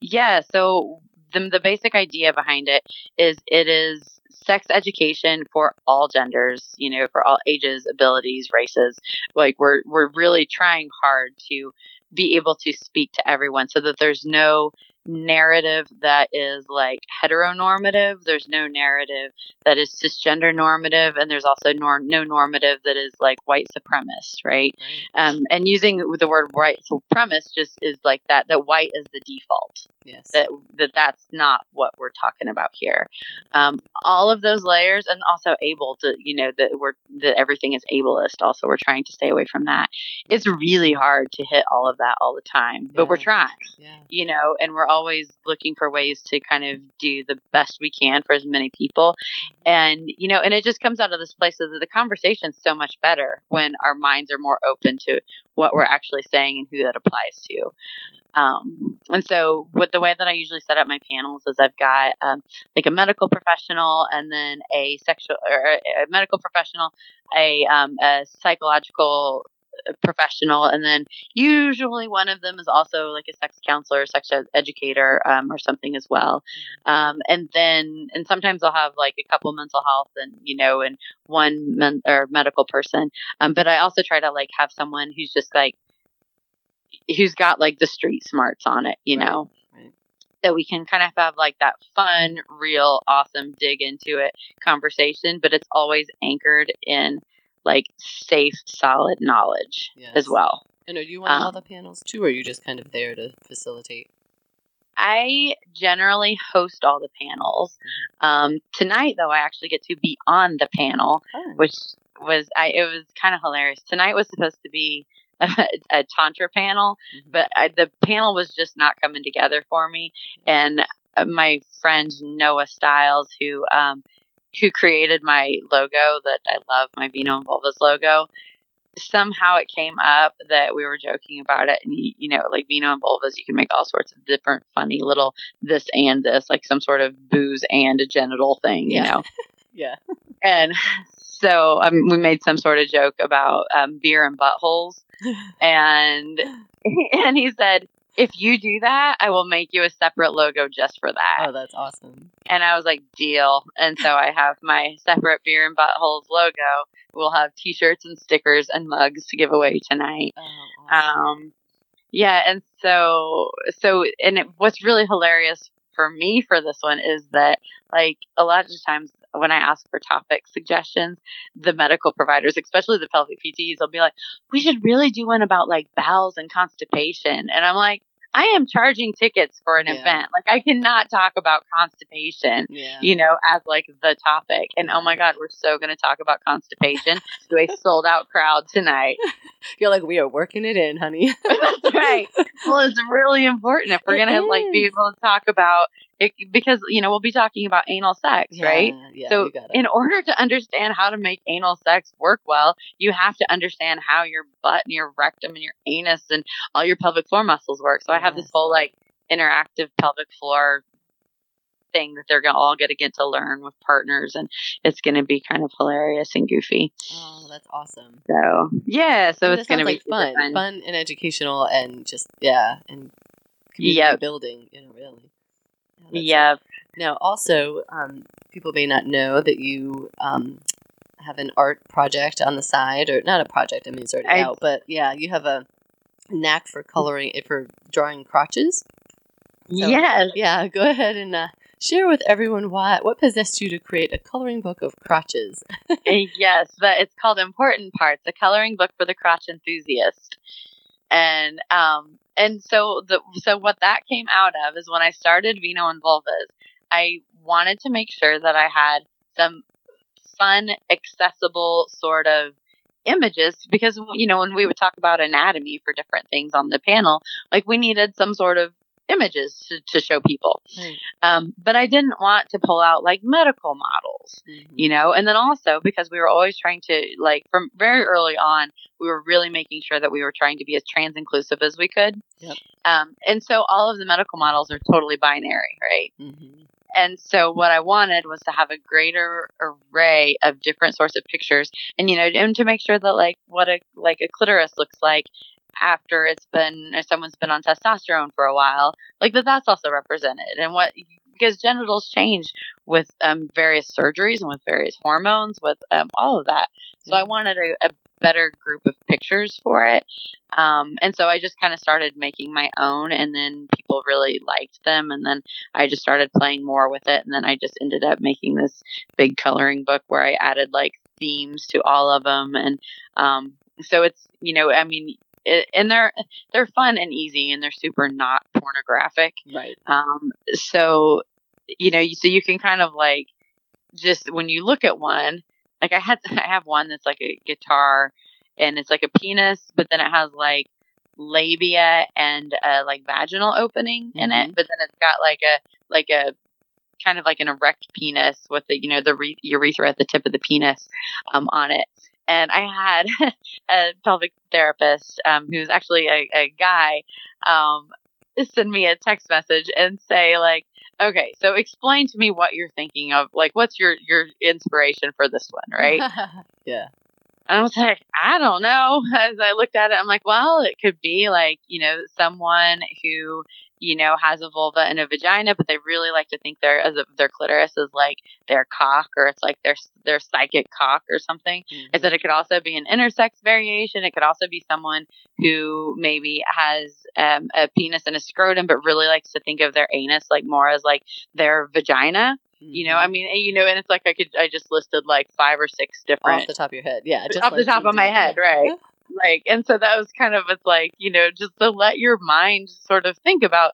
yeah, so the the basic idea behind it is it is sex education for all genders, you know, for all ages, abilities, races. Like we're we're really trying hard to be able to speak to everyone so that there's no narrative that is like heteronormative. There's no narrative that is cisgender normative, and there's also nor- no normative that is like white supremacist, right? right? Um, and using the word white supremacist just is like that. That white is the default. Yes. That that that's not what we're talking about here. Um, all of those layers, and also able to, you know, that we're that everything is ableist. Also, we're trying to stay away from that. It's really hard to hit all of that all the time, but we're trying. Yeah. You know, and we're always looking for ways to kind of do the best we can for as many people. And, you know, and it just comes out of this place that the conversation's so much better when our minds are more open to what we're actually saying and who that applies to. Um, and so, with the way that I usually set up my panels is I've got um, like a medical professional and then a sexual or a medical professional, a, um, a psychological professional, and then usually one of them is also like a sex counselor, sex ed- educator, um, or something as well. Um, and then, and sometimes I'll have like a couple mental health, and you know, and one men- or medical person. Um, but I also try to like have someone who's just like who's got like the street smarts on it, you right. know. Right. That we can kind of have like that fun, real, awesome dig into it conversation, but it's always anchored in like safe, solid knowledge yes. as well. And are you on um, all the panels too, or are you just kind of there to facilitate? I generally host all the panels. Mm-hmm. Um, tonight, though, I actually get to be on the panel, oh. which was I. It was kind of hilarious. Tonight was supposed to be a, a tantra panel, mm-hmm. but I, the panel was just not coming together for me. And uh, my friend Noah Styles, who um, who created my logo that I love, my Vino and Vulvas logo. Somehow it came up that we were joking about it, and you, you know, like Vino and Vulvas, you can make all sorts of different funny little this and this, like some sort of booze and a genital thing, you yeah. know. yeah. And so um, we made some sort of joke about um, beer and buttholes, and and he said, if you do that, I will make you a separate logo just for that. Oh, that's awesome. And I was like, deal. And so I have my separate beer and buttholes logo. We'll have t-shirts and stickers and mugs to give away tonight. Oh, awesome. Um, yeah. And so, so, and it, what's really hilarious for me for this one is that like a lot of times when I ask for topic suggestions, the medical providers, especially the pelvic PTs, will be like, we should really do one about like bowels and constipation. And I'm like, I am charging tickets for an Yeah. event. Like I cannot talk about constipation, Yeah. you know, as like the topic. And oh my God, we're so going to talk about constipation to a sold out crowd tonight. You're like, we are working it in, honey. That's right. Well, it's really important if we're going to like be able to talk about it because, you know, we'll be talking about anal sex, right? Yeah, Yeah, so you got it. in order to understand how to make anal sex work well, you have to understand how your butt and your rectum and your anus and all your pelvic floor muscles work. So I have this whole like interactive pelvic floor thing that they're gonna all gonna get to learn with partners and it's gonna be kind of hilarious and goofy. oh, that's awesome. So yeah, so And it's gonna sounds be like super fun, fun, and educational, and just yeah, and community Yep. building. You know, really. Yeah, Yeah. Now, also, um, people may not know that you um, have an art project on the side, or not a project. I mean, it's already I- out, but yeah, you have a knack for coloring, for drawing crotches. So- yes. Yeah, go ahead and uh, share with everyone why what possessed you to create a coloring book of crotches. yes, but it's called Important Parts, a coloring book for the crotch enthusiast. And um, and so the so what that came out of is when I started Vino and Vulvas, I wanted to make sure that I had some fun, accessible sort of images because you know when we would talk about anatomy for different things on the panel, like we needed some sort of images to, to show people. Right. Um, but I didn't want to pull out like medical models, mm-hmm. you know, and then also because we were always trying to like from very early on, we were really making sure that we were trying to be as trans inclusive as we could. Yep. Um, and so all of the medical models are totally binary, right? Mm-hmm. And so what I wanted was to have a greater array of different sorts of pictures and you know and to make sure that like what a like a clitoris looks like after it's been if someone's been on testosterone for a while like that that's also represented. And what because genitals change with um, various surgeries and with various hormones with um, all of that. So i wanted a, a better group of pictures for it. Um, and so i just kind of started making my own and then people really liked them and then i just started playing more with it and then i just ended up making this big coloring book where i added like themes to all of them and um, so it's you know i mean it, and they're they're fun and easy and they're super not pornographic. Right. Um. So you know, so you can kind of like just when you look at one, like I had I have one that's like a guitar and it's like a penis, but then it has like labia and a like vaginal opening mm-hmm. in it, mm-hmm. but then it's got like a like a kind of like an erect penis with the you know the re- urethra at the tip of the penis um, on it and I had a pelvic therapist um, who's actually a, a guy um, send me a text message and say like, okay, so explain to me what you're thinking of. Like, what's your your inspiration for this one, right? yeah. And I was like, I don't know. As I looked at it, I'm like, well, it could be like, you know, someone who you know, has a vulva and a vagina, but they really like to think their as a, their clitoris is like their cock or it's like their their psychic cock or something. Mm-hmm. I said it could also be an intersex variation. It could also be someone who maybe has um, a penis and a scrotum, but really likes to think of their anus like more as like their vagina. You know, I mm-hmm. mean, you know, and it's like I could, I just listed like five or six different off the top of your head, yeah, just off like the top of my head, right? Like and so that was kind of it's like you know just to let your mind sort of think about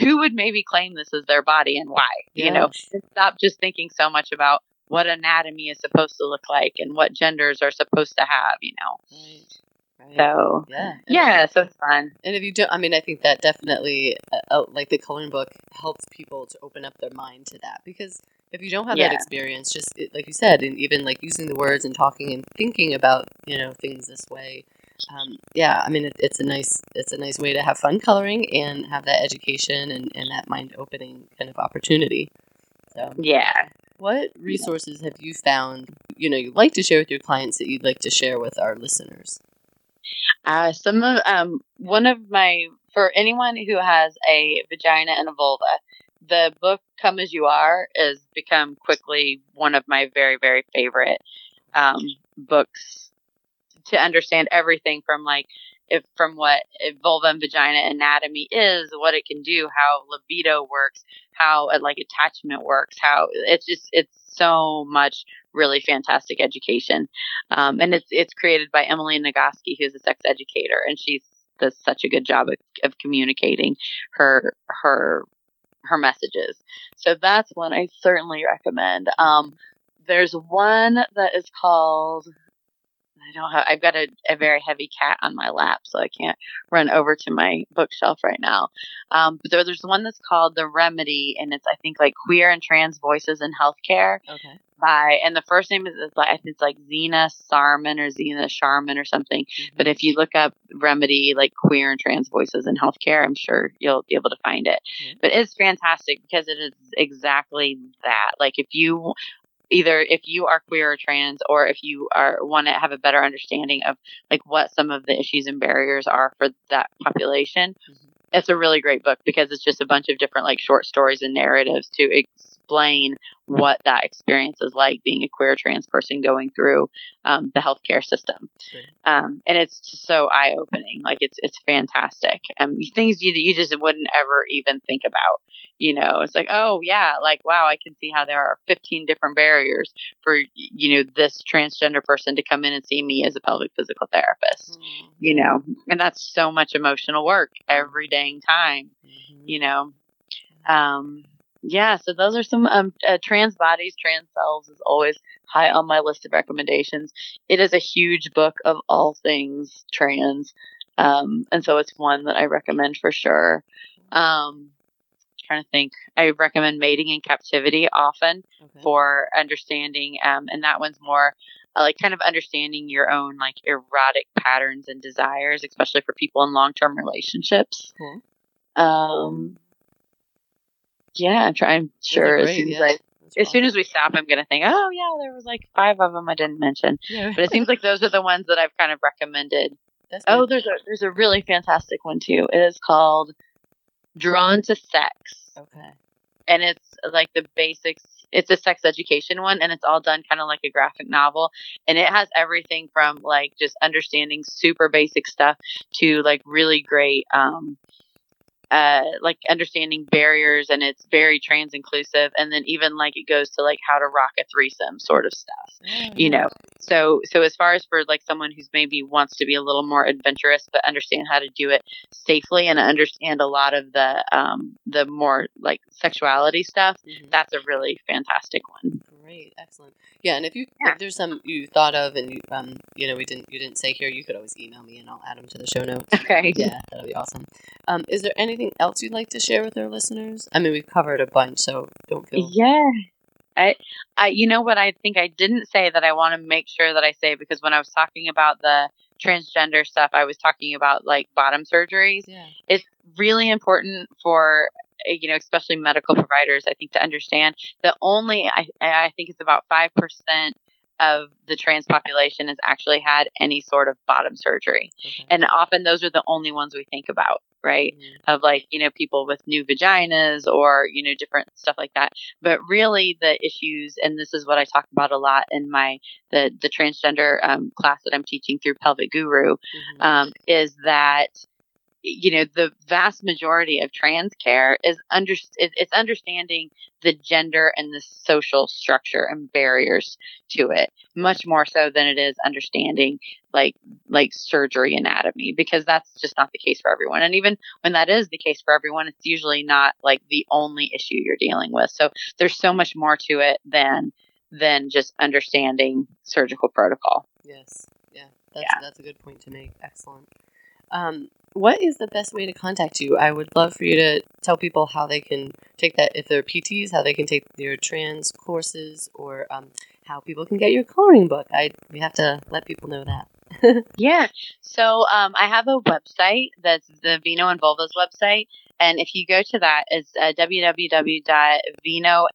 who would maybe claim this as their body and why yeah. you know stop just thinking so much about what anatomy is supposed to look like and what genders are supposed to have you know right. Right. So yeah, yeah, so it's fun. And if you don't, I mean, I think that definitely, uh, uh, like the coloring book, helps people to open up their mind to that because if you don't have yeah. that experience, just like you said, and even like using the words and talking and thinking about you know things this way, um, yeah, I mean it, it's a nice it's a nice way to have fun coloring and have that education and, and that mind opening kind of opportunity. So yeah. What resources have you found you know you'd like to share with your clients that you'd like to share with our listeners? Uh, some of um, one of my for anyone who has a vagina and a vulva, the book "Come as You Are" has become quickly one of my very very favorite um, books to understand everything from like if from what vulva and vagina anatomy is, what it can do, how libido works, how uh, like attachment works, how it's just it's so much really fantastic education, um, and it's it's created by Emily Nagoski, who's a sex educator, and she's does such a good job of, of communicating her her her messages. So that's one I certainly recommend. Um, there's one that is called. I don't have. I've got a, a very heavy cat on my lap, so I can't run over to my bookshelf right now. Um, but there, there's one that's called The Remedy, and it's I think like queer and trans voices in healthcare. Okay by and the first name is, is like I think it's like Zena Sarman or Zena Sharman or something. Mm-hmm. But if you look up remedy like queer and trans voices in healthcare, I'm sure you'll be able to find it. Mm-hmm. But it's fantastic because it is exactly that. Like if you either if you are queer or trans or if you are want to have a better understanding of like what some of the issues and barriers are for that population mm-hmm. it's a really great book because it's just a bunch of different like short stories and narratives to ex- explain what that experience is like being a queer trans person going through um, the healthcare system. Um, and it's so eye opening. Like it's it's fantastic. Um, things you you just wouldn't ever even think about. You know, it's like oh yeah, like wow, I can see how there are 15 different barriers for you know this transgender person to come in and see me as a pelvic physical therapist. Mm-hmm. You know, and that's so much emotional work every dang time. Mm-hmm. You know. Um, yeah, so those are some um, uh, trans bodies, trans selves is always high on my list of recommendations. It is a huge book of all things trans, um, and so it's one that I recommend for sure. Um, trying to think, I recommend Mating in Captivity often okay. for understanding, um, and that one's more uh, like kind of understanding your own like erotic patterns and desires, especially for people in long term relationships. Cool. Um, yeah, I'm trying. Sure, as soon as I, as soon as we stop, I'm gonna think, oh yeah, there was like five of them I didn't mention, yeah. but it seems like those are the ones that I've kind of recommended. oh, there's a there's a really fantastic one too. It is called Drawn to Sex. Okay. And it's like the basics. It's a sex education one, and it's all done kind of like a graphic novel. And it has everything from like just understanding super basic stuff to like really great um, uh, like understanding barriers and it's very trans inclusive and then even like it goes to like how to rock a threesome sort of stuff mm-hmm. you know so so as far as for like someone who's maybe wants to be a little more adventurous but understand how to do it safely and understand a lot of the um the more like sexuality stuff mm-hmm. that's a really fantastic one great excellent yeah and if you yeah. if there's some you thought of and you um you know we didn't you didn't say here you could always email me and i'll add them to the show notes okay yeah that'll be awesome um is there anything else you'd like to share with our listeners i mean we've covered a bunch so don't feel yeah I, I, you know what I think I didn't say that I want to make sure that I say because when I was talking about the transgender stuff, I was talking about like bottom surgeries. Yeah. It's really important for you know, especially medical providers, I think to understand that only I, I think it's about five percent of the trans population has actually had any sort of bottom surgery. Okay. And often those are the only ones we think about, right? Mm-hmm. Of like, you know, people with new vaginas or, you know, different stuff like that. But really the issues, and this is what I talk about a lot in my, the, the transgender um, class that I'm teaching through Pelvic Guru, mm-hmm. um, is that you know the vast majority of trans care is under it's understanding the gender and the social structure and barriers to it much more so than it is understanding like like surgery anatomy because that's just not the case for everyone. And even when that is the case for everyone it's usually not like the only issue you're dealing with. So there's so much more to it than than just understanding surgical protocol. Yes. Yeah that's yeah. that's a good point to make. Excellent. Um, what is the best way to contact you? I would love for you to tell people how they can take that, if they're PTs, how they can take their trans courses, or um, how people can get your coloring book. I we have to let people know that. yeah. So um, I have a website that's the Vino and Vulvas website. And if you go to that, it's uh,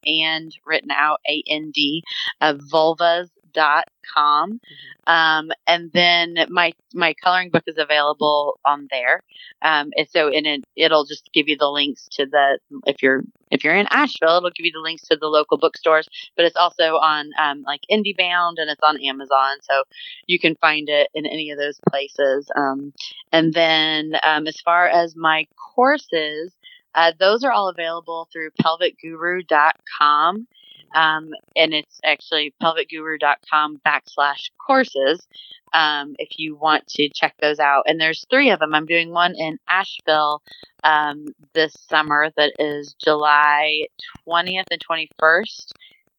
and written out A N D uh, vulvas com. Mm-hmm. Um, and then my my coloring book is available on there. Um, and so in it, it'll just give you the links to the if you're if you're in Asheville, it'll give you the links to the local bookstores. But it's also on um, like IndieBound and it's on Amazon, so you can find it in any of those places. Um, and then um, as far as my courses. Uh, those are all available through pelvicguru.com. Um, and it's actually pelvicguru.com backslash courses um, if you want to check those out. And there's three of them. I'm doing one in Asheville um, this summer that is July 20th and 21st.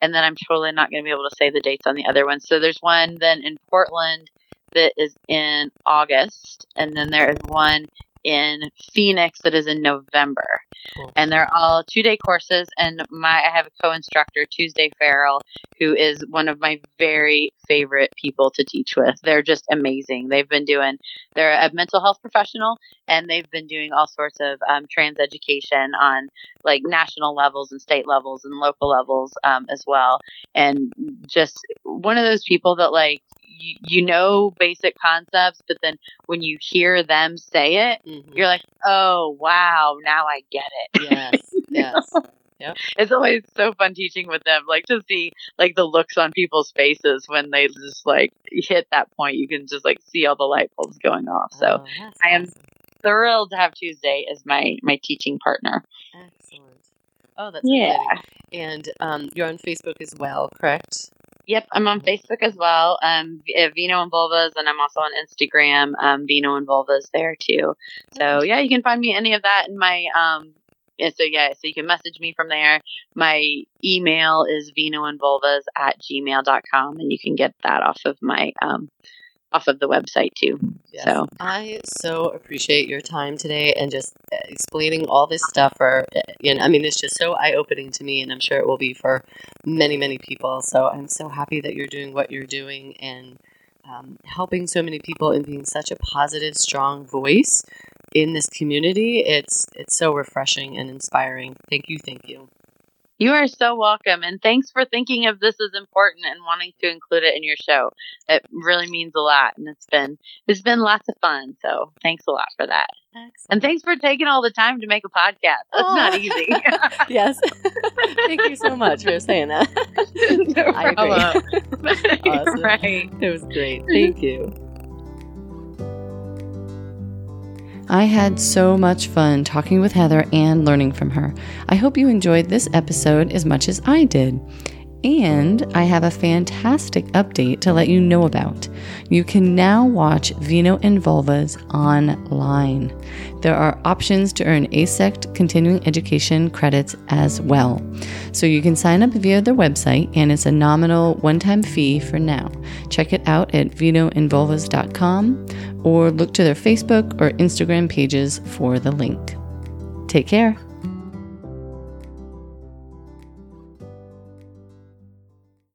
And then I'm totally not going to be able to say the dates on the other ones. So there's one then in Portland that is in August. And then there is one in Phoenix that is in November. Cool. And they're all two day courses. And my I have a co instructor, Tuesday Farrell, who is one of my very favorite people to teach with. They're just amazing. They've been doing, they're a mental health professional and they've been doing all sorts of um, trans education on like national levels and state levels and local levels um, as well. And just one of those people that like, you, you know basic concepts, but then when you hear them say it, mm-hmm. you're like, oh wow, now I get it. Yes, yes. Yep. It's always so fun teaching with them, like to see like the looks on people's faces when they just like hit that point. You can just like see all the light bulbs going off. So oh, I am awesome. thrilled to have Tuesday as my my teaching partner. Excellent. Oh, that's yeah. Exciting. And um, you're on Facebook as well, correct? Yep, I'm on Facebook as well. Um, uh, Vino and Vulvas, and I'm also on Instagram. Um, Vino and Vulvas there too. So yeah, you can find me any of that in my um. Yeah, so yeah, so you can message me from there. My email is vinoandvulvas at gmail.com and you can get that off of my um off of the website too. Yes. So I so appreciate your time today and just uh, explaining all this stuff. For you know, I mean, it's just so eye opening to me, and I'm sure it will be for many, many people. So I'm so happy that you're doing what you're doing and um, helping so many people and being such a positive, strong voice in this community. It's it's so refreshing and inspiring. Thank you, thank you. You are so welcome. And thanks for thinking of this as important and wanting to include it in your show. It really means a lot. And it's been, it's been lots of fun. So thanks a lot for that. Excellent. And thanks for taking all the time to make a podcast. That's oh. not easy. yes. Thank you so much for saying that. no I agree. awesome. Right. It was great. Thank you. I had so much fun talking with Heather and learning from her. I hope you enjoyed this episode as much as I did. And I have a fantastic update to let you know about. You can now watch Vino and Vulvas online. There are options to earn AASECT continuing education credits as well. So you can sign up via their website, and it's a nominal one time fee for now. Check it out at vinoandvulvas.com or look to their Facebook or Instagram pages for the link. Take care.